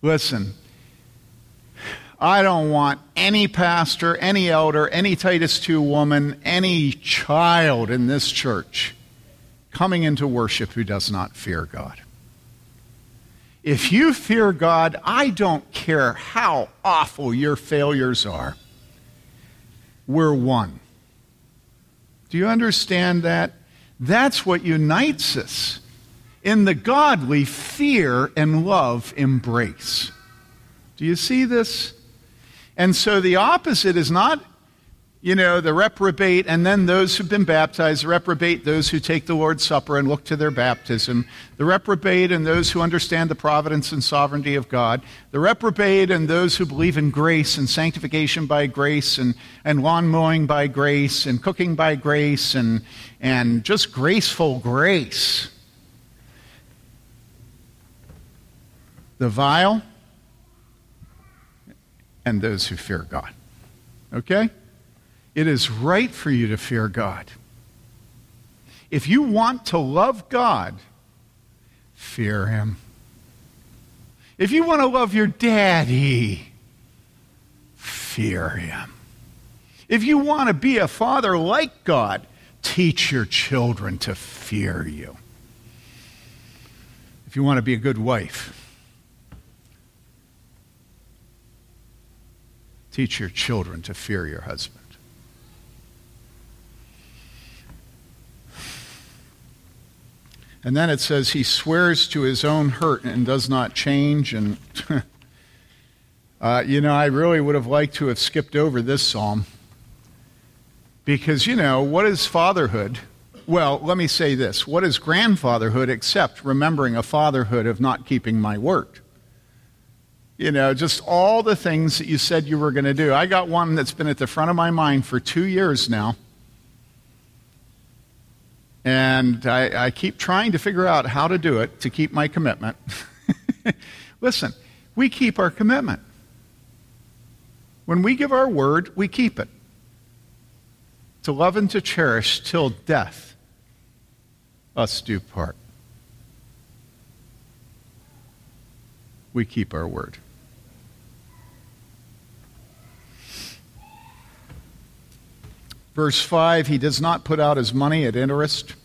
Listen, I don't want any pastor, any elder, any Titus 2 woman, any child in this church coming into worship who does not fear God. If you fear God, I don't care how awful your failures are. We're one. Do you understand that? That's what unites us. In the godly, fear and love embrace. Do you see this? And so the opposite is not you know, the reprobate, and then those who've been baptized, the reprobate, those who take the Lord's Supper and look to their baptism, the reprobate, and those who understand the providence and sovereignty of God, the reprobate, and those who believe in grace and sanctification by grace, and, and lawn mowing by grace, and cooking by grace, and, and just graceful grace. The vile, and those who fear God. Okay? It is right for you to fear God. If you want to love God, fear Him. If you want to love your daddy, fear Him. If you want to be a father like God, teach your children to fear you. If you want to be a good wife, teach your children to fear your husband. And then it says he swears to his own hurt and does not change. And, (laughs) uh, you know, I really would have liked to have skipped over this psalm. Because, you know, what is fatherhood? Well, let me say this. What is grandfatherhood except remembering a fatherhood of not keeping my word? You know, just all the things that you said you were going to do. I got one that's been at the front of my mind for two years now. And I, I keep trying to figure out how to do it to keep my commitment. (laughs) Listen, we keep our commitment. When we give our word, we keep it. To love and to cherish till death us do part. We keep our word. Verse 5 He does not put out his money at interest.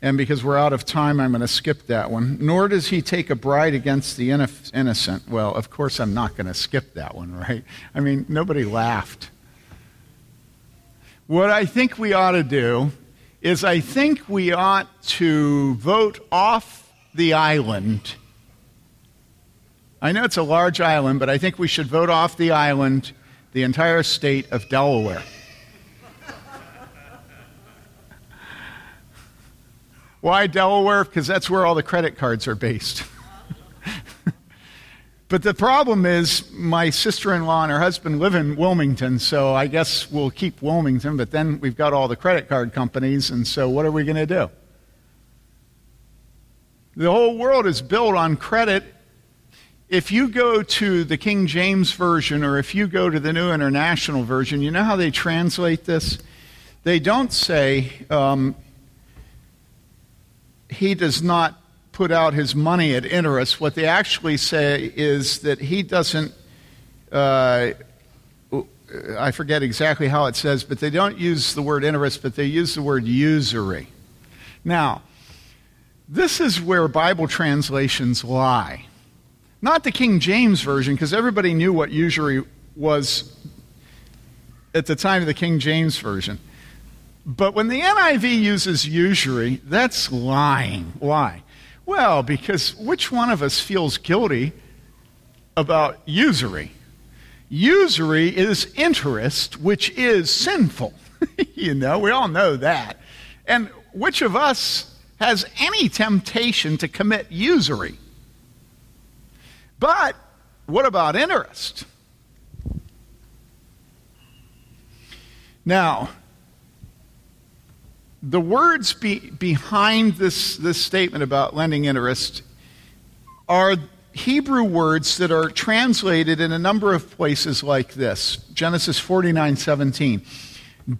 And because we're out of time, I'm going to skip that one. Nor does he take a bride against the innocent. Well, of course, I'm not going to skip that one, right? I mean, nobody laughed. What I think we ought to do is I think we ought to vote off the island. I know it's a large island, but I think we should vote off the island, the entire state of Delaware. Why Delaware? Because that's where all the credit cards are based. (laughs) but the problem is, my sister in law and her husband live in Wilmington, so I guess we'll keep Wilmington, but then we've got all the credit card companies, and so what are we going to do? The whole world is built on credit. If you go to the King James Version or if you go to the New International Version, you know how they translate this? They don't say, um, he does not put out his money at interest. What they actually say is that he doesn't, uh, I forget exactly how it says, but they don't use the word interest, but they use the word usury. Now, this is where Bible translations lie. Not the King James Version, because everybody knew what usury was at the time of the King James Version. But when the NIV uses usury, that's lying. Why? Well, because which one of us feels guilty about usury? Usury is interest, which is sinful. (laughs) you know, we all know that. And which of us has any temptation to commit usury? But what about interest? Now, the words be, behind this, this statement about lending interest are Hebrew words that are translated in a number of places like this Genesis 49 17.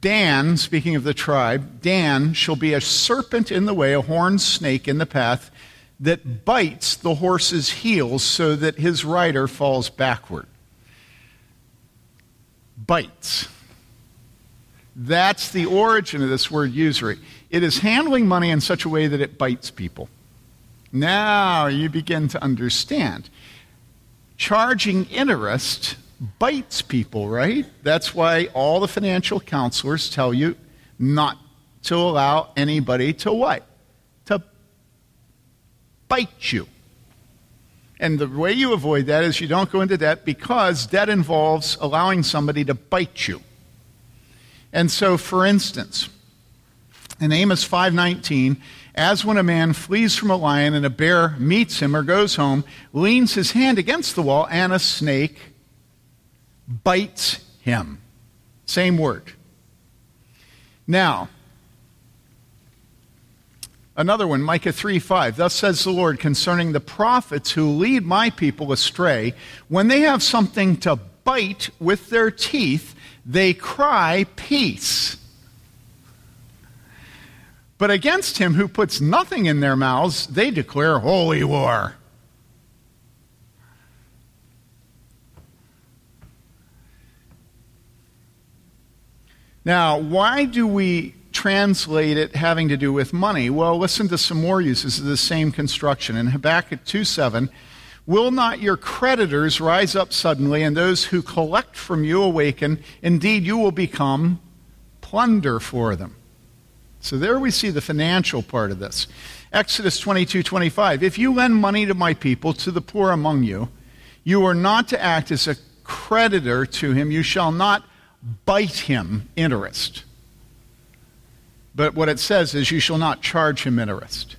Dan, speaking of the tribe, Dan shall be a serpent in the way, a horned snake in the path that bites the horse's heels so that his rider falls backward. Bites. That's the origin of this word usury. It is handling money in such a way that it bites people. Now you begin to understand. Charging interest bites people, right? That's why all the financial counselors tell you not to allow anybody to what? To bite you. And the way you avoid that is you don't go into debt because debt involves allowing somebody to bite you. And so, for instance, in Amos 5:19, as when a man flees from a lion and a bear meets him or goes home, leans his hand against the wall, and a snake bites him. Same word. Now, another one, Micah 3 5. Thus says the Lord concerning the prophets who lead my people astray, when they have something to bite with their teeth, they cry peace. But against him who puts nothing in their mouths, they declare holy war. Now, why do we translate it having to do with money? Well, listen to some more uses of the same construction. In Habakkuk 2 7, Will not your creditors rise up suddenly, and those who collect from you awaken? Indeed, you will become plunder for them. So there we see the financial part of this. Exodus 22 25. If you lend money to my people, to the poor among you, you are not to act as a creditor to him. You shall not bite him interest. But what it says is, you shall not charge him interest.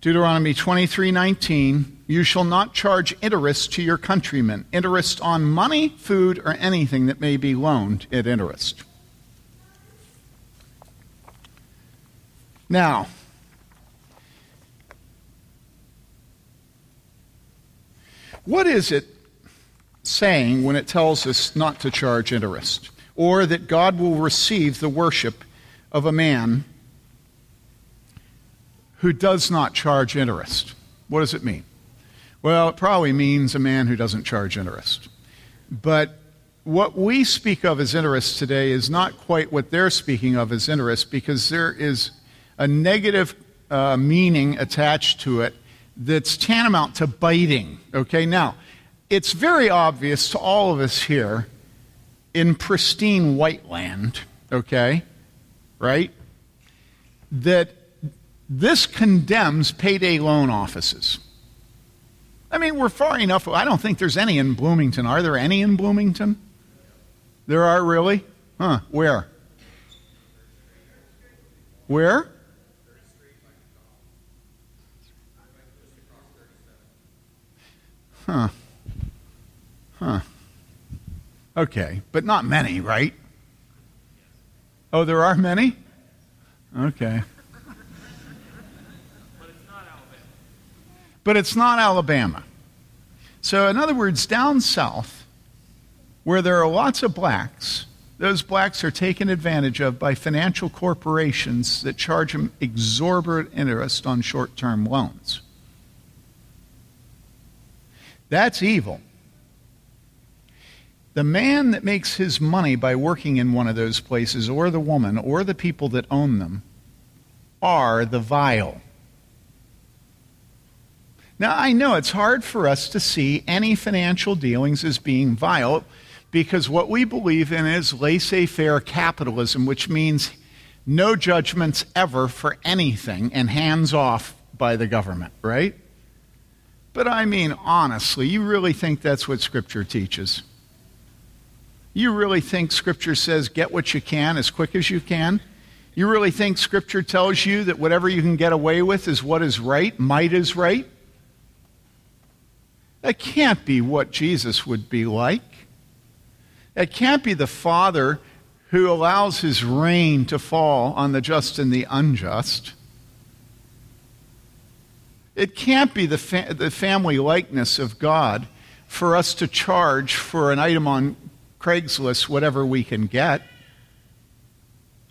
Deuteronomy 23:19 You shall not charge interest to your countrymen interest on money, food or anything that may be loaned at interest. Now, what is it saying when it tells us not to charge interest or that God will receive the worship of a man who does not charge interest. What does it mean? Well, it probably means a man who doesn't charge interest. But what we speak of as interest today is not quite what they're speaking of as interest because there is a negative uh, meaning attached to it that's tantamount to biting. Okay, now, it's very obvious to all of us here in pristine white land, okay, right, that this condemns payday loan offices. I mean, we're far enough. I don't think there's any in Bloomington. Are there any in Bloomington? There are really? Huh, where? Where? Huh. Huh. Okay, but not many, right? Oh, there are many? Okay. But it's not Alabama. So, in other words, down south, where there are lots of blacks, those blacks are taken advantage of by financial corporations that charge them exorbitant interest on short term loans. That's evil. The man that makes his money by working in one of those places, or the woman, or the people that own them, are the vile. Now, I know it's hard for us to see any financial dealings as being vile, because what we believe in is laissez faire capitalism, which means no judgments ever for anything and hands off by the government, right? But I mean, honestly, you really think that's what Scripture teaches? You really think Scripture says get what you can as quick as you can? You really think Scripture tells you that whatever you can get away with is what is right, might is right? That can't be what Jesus would be like. That can't be the Father who allows his rain to fall on the just and the unjust. It can't be the, fa- the family likeness of God for us to charge for an item on Craigslist whatever we can get.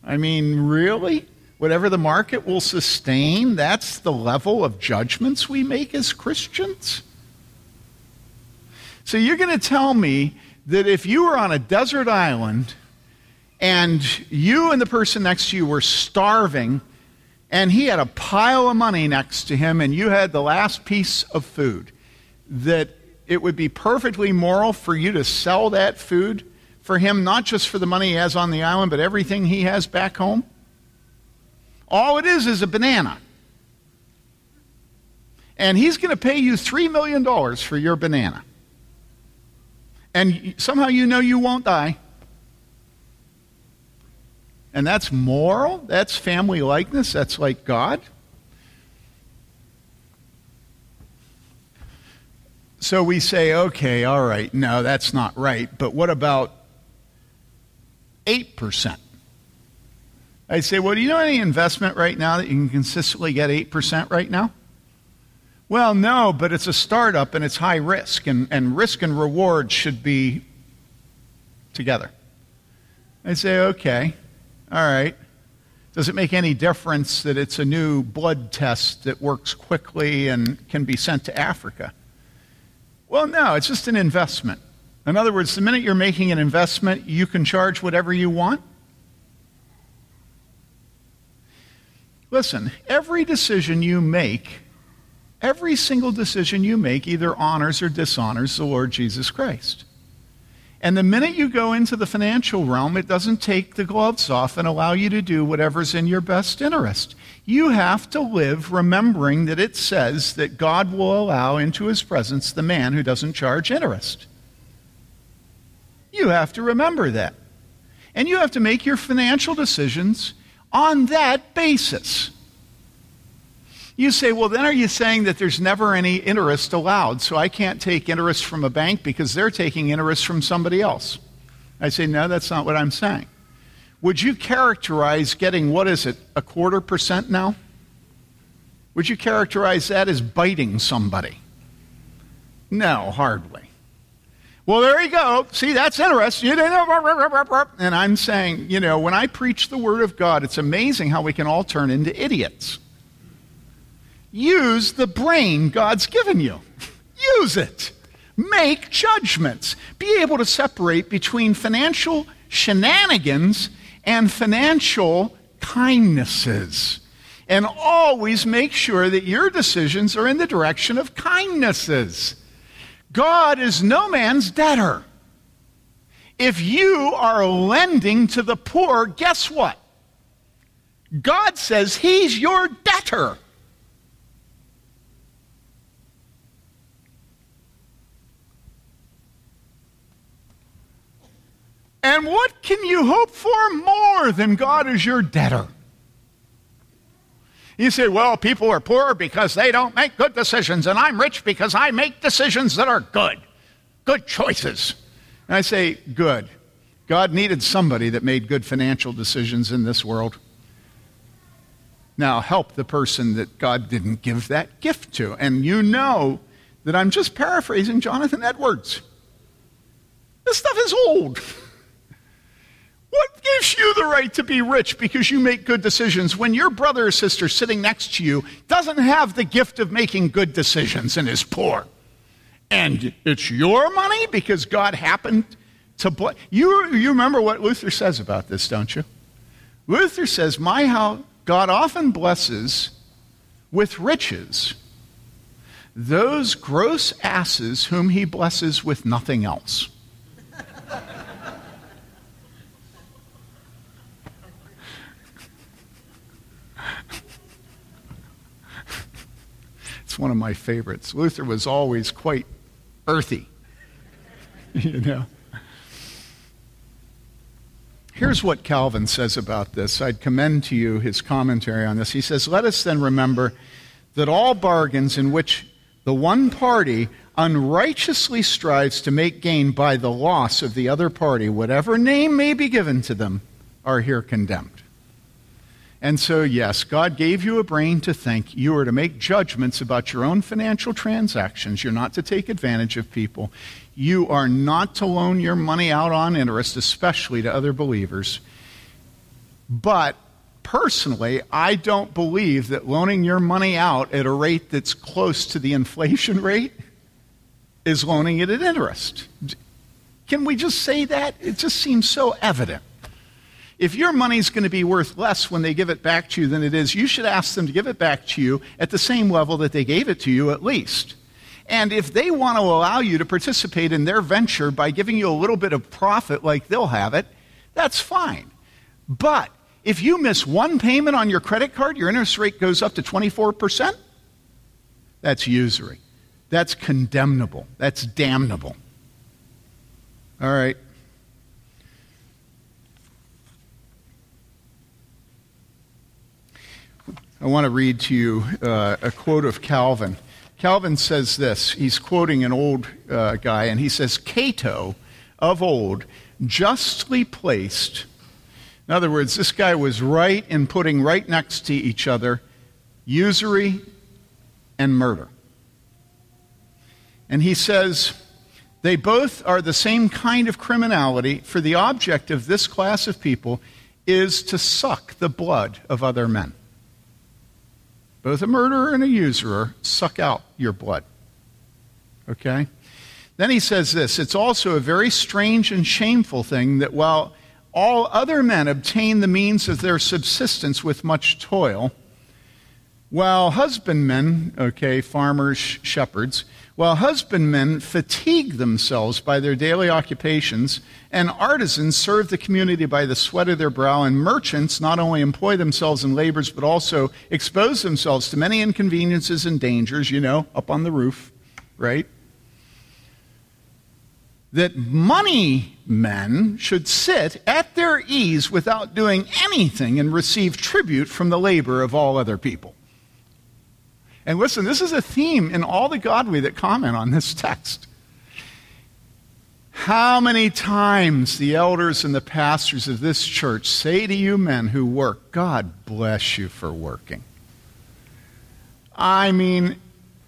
I mean, really? Whatever the market will sustain, that's the level of judgments we make as Christians? So you're going to tell me that if you were on a desert island and you and the person next to you were starving and he had a pile of money next to him and you had the last piece of food, that it would be perfectly moral for you to sell that food for him, not just for the money he has on the island, but everything he has back home? All it is is a banana. And he's going to pay you $3 million for your banana and somehow you know you won't die. And that's moral, that's family likeness, that's like God. So we say, okay, all right, no, that's not right. But what about 8%? I say, well, do you know any investment right now that you can consistently get 8% right now? Well, no, but it's a startup and it's high risk, and, and risk and reward should be together. I say, okay, all right. Does it make any difference that it's a new blood test that works quickly and can be sent to Africa? Well, no, it's just an investment. In other words, the minute you're making an investment, you can charge whatever you want. Listen, every decision you make Every single decision you make either honors or dishonors the Lord Jesus Christ. And the minute you go into the financial realm, it doesn't take the gloves off and allow you to do whatever's in your best interest. You have to live remembering that it says that God will allow into his presence the man who doesn't charge interest. You have to remember that. And you have to make your financial decisions on that basis. You say, well, then are you saying that there's never any interest allowed? So I can't take interest from a bank because they're taking interest from somebody else. I say, no, that's not what I'm saying. Would you characterize getting, what is it, a quarter percent now? Would you characterize that as biting somebody? No, hardly. Well, there you go. See, that's interesting. And I'm saying, you know, when I preach the Word of God, it's amazing how we can all turn into idiots. Use the brain God's given you. Use it. Make judgments. Be able to separate between financial shenanigans and financial kindnesses. And always make sure that your decisions are in the direction of kindnesses. God is no man's debtor. If you are lending to the poor, guess what? God says he's your debtor. And what can you hope for more than God is your debtor? You say, well, people are poor because they don't make good decisions, and I'm rich because I make decisions that are good, good choices. And I say, good. God needed somebody that made good financial decisions in this world. Now, help the person that God didn't give that gift to. And you know that I'm just paraphrasing Jonathan Edwards. This stuff is old. (laughs) What gives you the right to be rich because you make good decisions when your brother or sister sitting next to you doesn't have the gift of making good decisions and is poor? And it's your money because God happened to bless. You, you remember what Luther says about this, don't you? Luther says, My how God often blesses with riches those gross asses whom he blesses with nothing else. One of my favorites. Luther was always quite earthy, (laughs) you know. Here's what Calvin says about this. I'd commend to you his commentary on this. He says, Let us then remember that all bargains in which the one party unrighteously strives to make gain by the loss of the other party, whatever name may be given to them, are here condemned. And so, yes, God gave you a brain to think. You are to make judgments about your own financial transactions. You're not to take advantage of people. You are not to loan your money out on interest, especially to other believers. But personally, I don't believe that loaning your money out at a rate that's close to the inflation rate is loaning it at interest. Can we just say that? It just seems so evident. If your money's going to be worth less when they give it back to you than it is, you should ask them to give it back to you at the same level that they gave it to you at least. And if they want to allow you to participate in their venture by giving you a little bit of profit like they'll have it, that's fine. But if you miss one payment on your credit card, your interest rate goes up to 24%, that's usury. That's condemnable. That's damnable. All right. I want to read to you uh, a quote of Calvin. Calvin says this. He's quoting an old uh, guy, and he says, Cato of old justly placed. In other words, this guy was right in putting right next to each other usury and murder. And he says, they both are the same kind of criminality, for the object of this class of people is to suck the blood of other men. Both a murderer and a usurer suck out your blood. Okay? Then he says this it's also a very strange and shameful thing that while all other men obtain the means of their subsistence with much toil, while husbandmen, okay, farmers, shepherds, while husbandmen fatigue themselves by their daily occupations, and artisans serve the community by the sweat of their brow, and merchants not only employ themselves in labors, but also expose themselves to many inconveniences and dangers, you know, up on the roof, right? That money men should sit at their ease without doing anything and receive tribute from the labor of all other people. And listen, this is a theme in all the godly that comment on this text. How many times the elders and the pastors of this church say to you men who work, God bless you for working. I mean,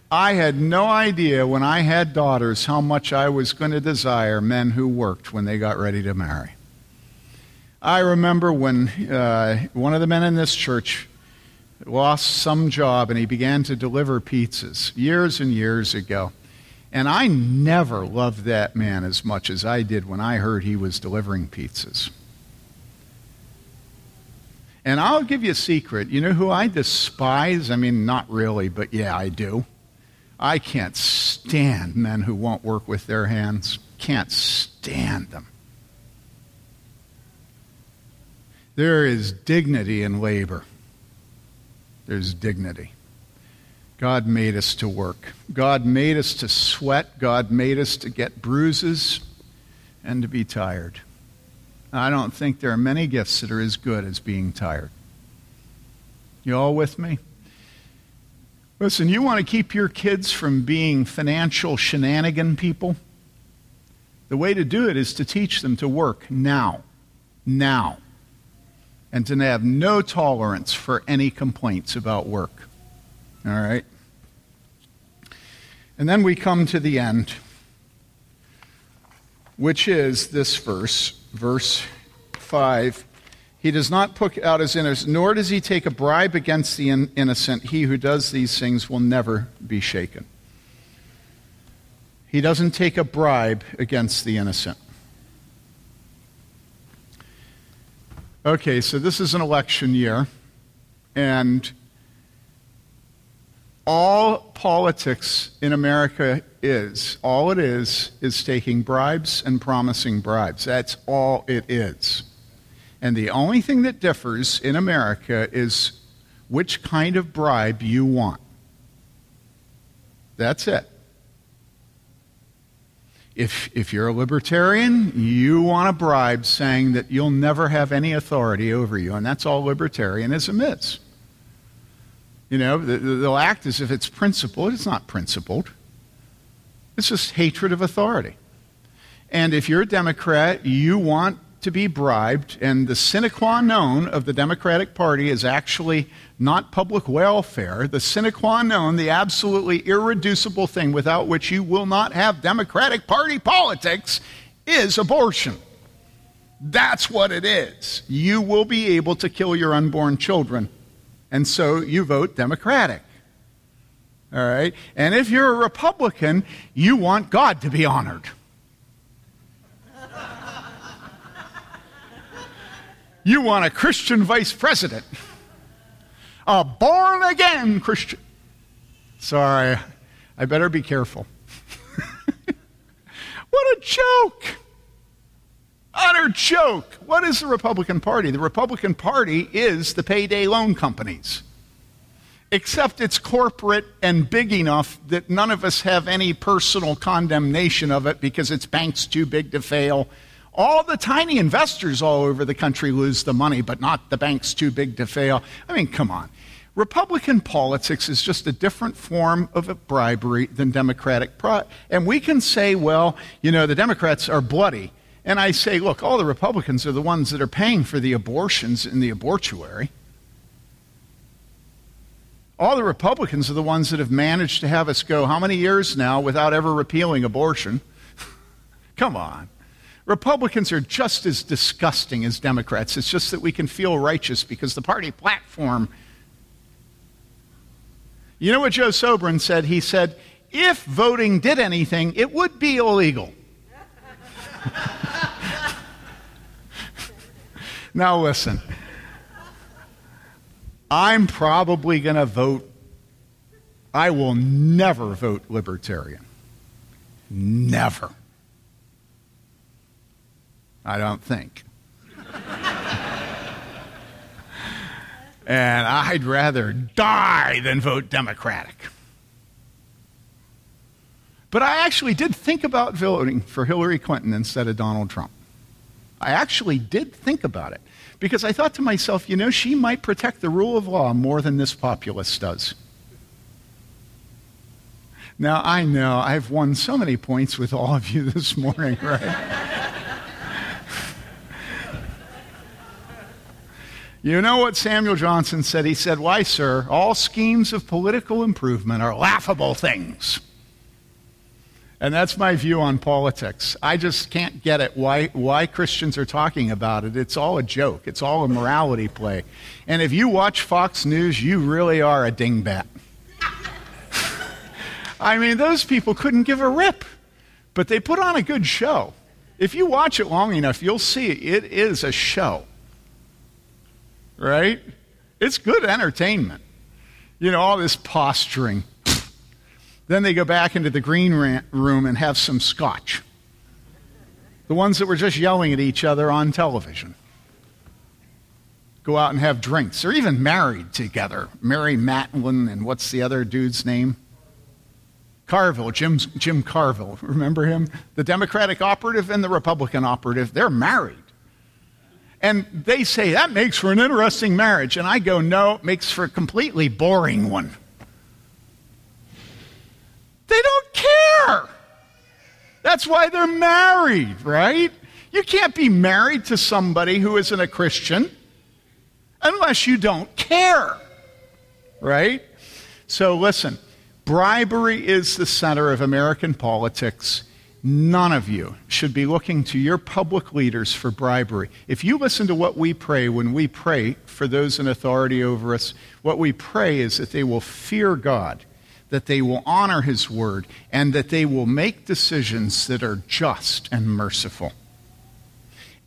I had no idea when I had daughters how much I was going to desire men who worked when they got ready to marry. I remember when uh, one of the men in this church lost some job and he began to deliver pizzas years and years ago. And I never loved that man as much as I did when I heard he was delivering pizzas. And I'll give you a secret. You know who I despise? I mean, not really, but yeah, I do. I can't stand men who won't work with their hands. Can't stand them. There is dignity in labor there's dignity. God made us to work. God made us to sweat. God made us to get bruises and to be tired. I don't think there are many gifts that are as good as being tired. You all with me? Listen, you want to keep your kids from being financial shenanigan people? The way to do it is to teach them to work now. Now and to have no tolerance for any complaints about work. All right? And then we come to the end, which is this verse, verse 5. He does not put out his innocence, nor does he take a bribe against the innocent. He who does these things will never be shaken. He doesn't take a bribe against the innocent. Okay, so this is an election year, and all politics in America is, all it is, is taking bribes and promising bribes. That's all it is. And the only thing that differs in America is which kind of bribe you want. That's it. If, if you're a libertarian, you want a bribe saying that you'll never have any authority over you, and that's all libertarianism is. You know, they'll act as if it's principled. It's not principled, it's just hatred of authority. And if you're a Democrat, you want to be bribed, and the sine qua non of the Democratic Party is actually not public welfare. The sine qua non, the absolutely irreducible thing without which you will not have Democratic Party politics, is abortion. That's what it is. You will be able to kill your unborn children. And so you vote Democratic. All right? And if you're a Republican, you want God to be honored. You want a Christian vice president, a born again Christian. Sorry, I better be careful. (laughs) what a joke! Utter joke. What is the Republican Party? The Republican Party is the payday loan companies. Except it's corporate and big enough that none of us have any personal condemnation of it because it's banks too big to fail all the tiny investors all over the country lose the money, but not the banks too big to fail. I mean, come on. Republican politics is just a different form of bribery than Democratic. Pro- and we can say, well, you know, the Democrats are bloody. And I say, look, all the Republicans are the ones that are paying for the abortions in the abortuary. All the Republicans are the ones that have managed to have us go how many years now without ever repealing abortion? (laughs) Come on. Republicans are just as disgusting as Democrats. It's just that we can feel righteous because the party platform. You know what Joe Sobran said? He said, if voting did anything, it would be illegal. (laughs) now, listen. I'm probably going to vote. I will never vote libertarian. Never. I don't think. (laughs) and I'd rather die than vote Democratic. But I actually did think about voting for Hillary Clinton instead of Donald Trump. I actually did think about it because I thought to myself, you know, she might protect the rule of law more than this populace does. Now, I know I've won so many points with all of you this morning, right? You know what Samuel Johnson said? He said, Why, sir, all schemes of political improvement are laughable things. And that's my view on politics. I just can't get it why, why Christians are talking about it. It's all a joke, it's all a morality play. And if you watch Fox News, you really are a dingbat. (laughs) I mean, those people couldn't give a rip, but they put on a good show. If you watch it long enough, you'll see it is a show right? It's good entertainment. You know, all this posturing. then they go back into the green room and have some scotch. The ones that were just yelling at each other on television. Go out and have drinks. They're even married together. Mary Matalin and what's the other dude's name? Carville, Jim, Jim Carville. Remember him? The Democratic operative and the Republican operative. They're married. And they say that makes for an interesting marriage. And I go, no, it makes for a completely boring one. They don't care. That's why they're married, right? You can't be married to somebody who isn't a Christian unless you don't care, right? So listen, bribery is the center of American politics None of you should be looking to your public leaders for bribery. If you listen to what we pray when we pray for those in authority over us, what we pray is that they will fear God, that they will honor His word, and that they will make decisions that are just and merciful.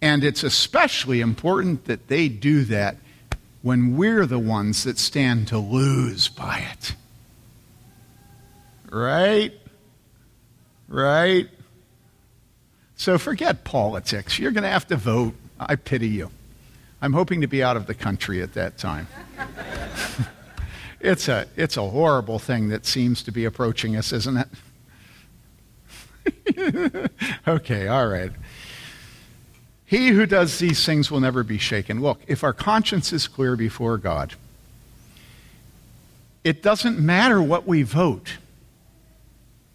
And it's especially important that they do that when we're the ones that stand to lose by it. Right? Right? So forget politics. You're going to have to vote. I pity you. I'm hoping to be out of the country at that time. (laughs) it's, a, it's a horrible thing that seems to be approaching us, isn't it? (laughs) okay, all right. He who does these things will never be shaken. Look, if our conscience is clear before God, it doesn't matter what we vote.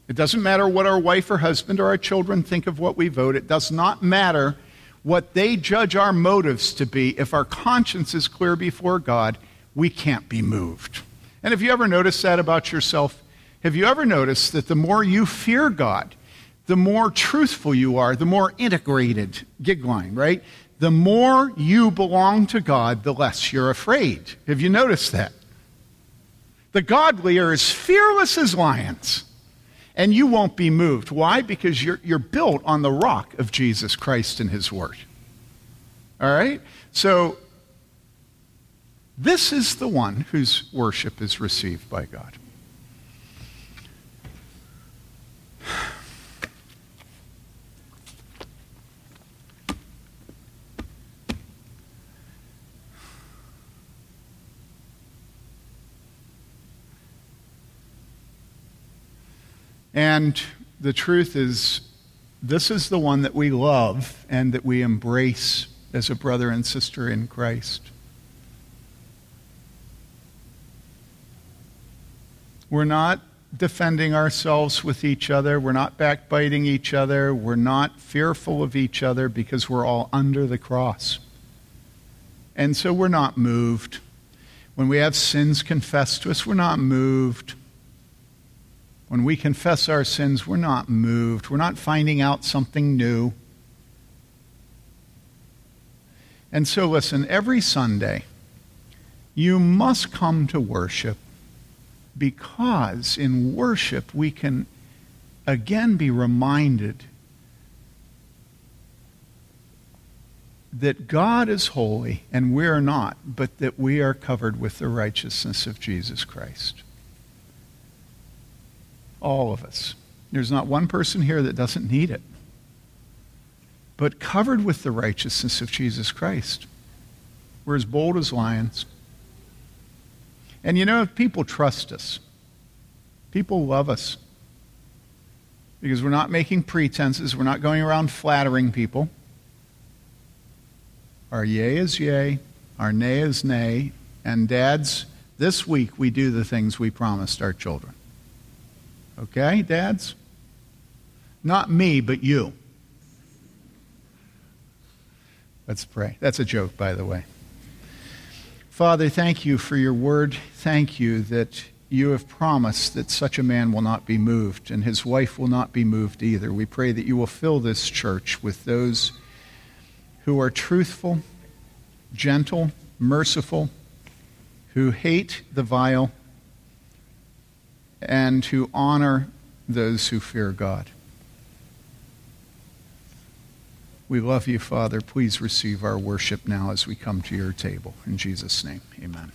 It doesn't matter what our wife or husband or our children think of what we vote. It does not matter what they judge our motives to be. If our conscience is clear before God, we can't be moved. And have you ever noticed that about yourself? Have you ever noticed that the more you fear God, the more truthful you are, the more integrated, gig line, right? The more you belong to God, the less you're afraid. Have you noticed that? The godly are as fearless as lions, and you won't be moved. Why? Because you're, you're built on the rock of Jesus Christ and His Word. All right? So, this is the one whose worship is received by God. And the truth is, this is the one that we love and that we embrace as a brother and sister in Christ. We're not defending ourselves with each other. We're not backbiting each other. We're not fearful of each other because we're all under the cross. And so we're not moved. When we have sins confessed to us, we're not moved. When we confess our sins, we're not moved. We're not finding out something new. And so, listen, every Sunday, you must come to worship because in worship we can again be reminded that God is holy and we're not, but that we are covered with the righteousness of Jesus Christ. All of us. There's not one person here that doesn't need it. But covered with the righteousness of Jesus Christ. We're as bold as lions. And you know, people trust us. People love us. Because we're not making pretenses, we're not going around flattering people. Our yea is yea, our nay is nay, and dads, this week we do the things we promised our children. Okay, dads? Not me, but you. Let's pray. That's a joke, by the way. Father, thank you for your word. Thank you that you have promised that such a man will not be moved, and his wife will not be moved either. We pray that you will fill this church with those who are truthful, gentle, merciful, who hate the vile, and to honor those who fear God. We love you, Father. Please receive our worship now as we come to your table. In Jesus' name, amen.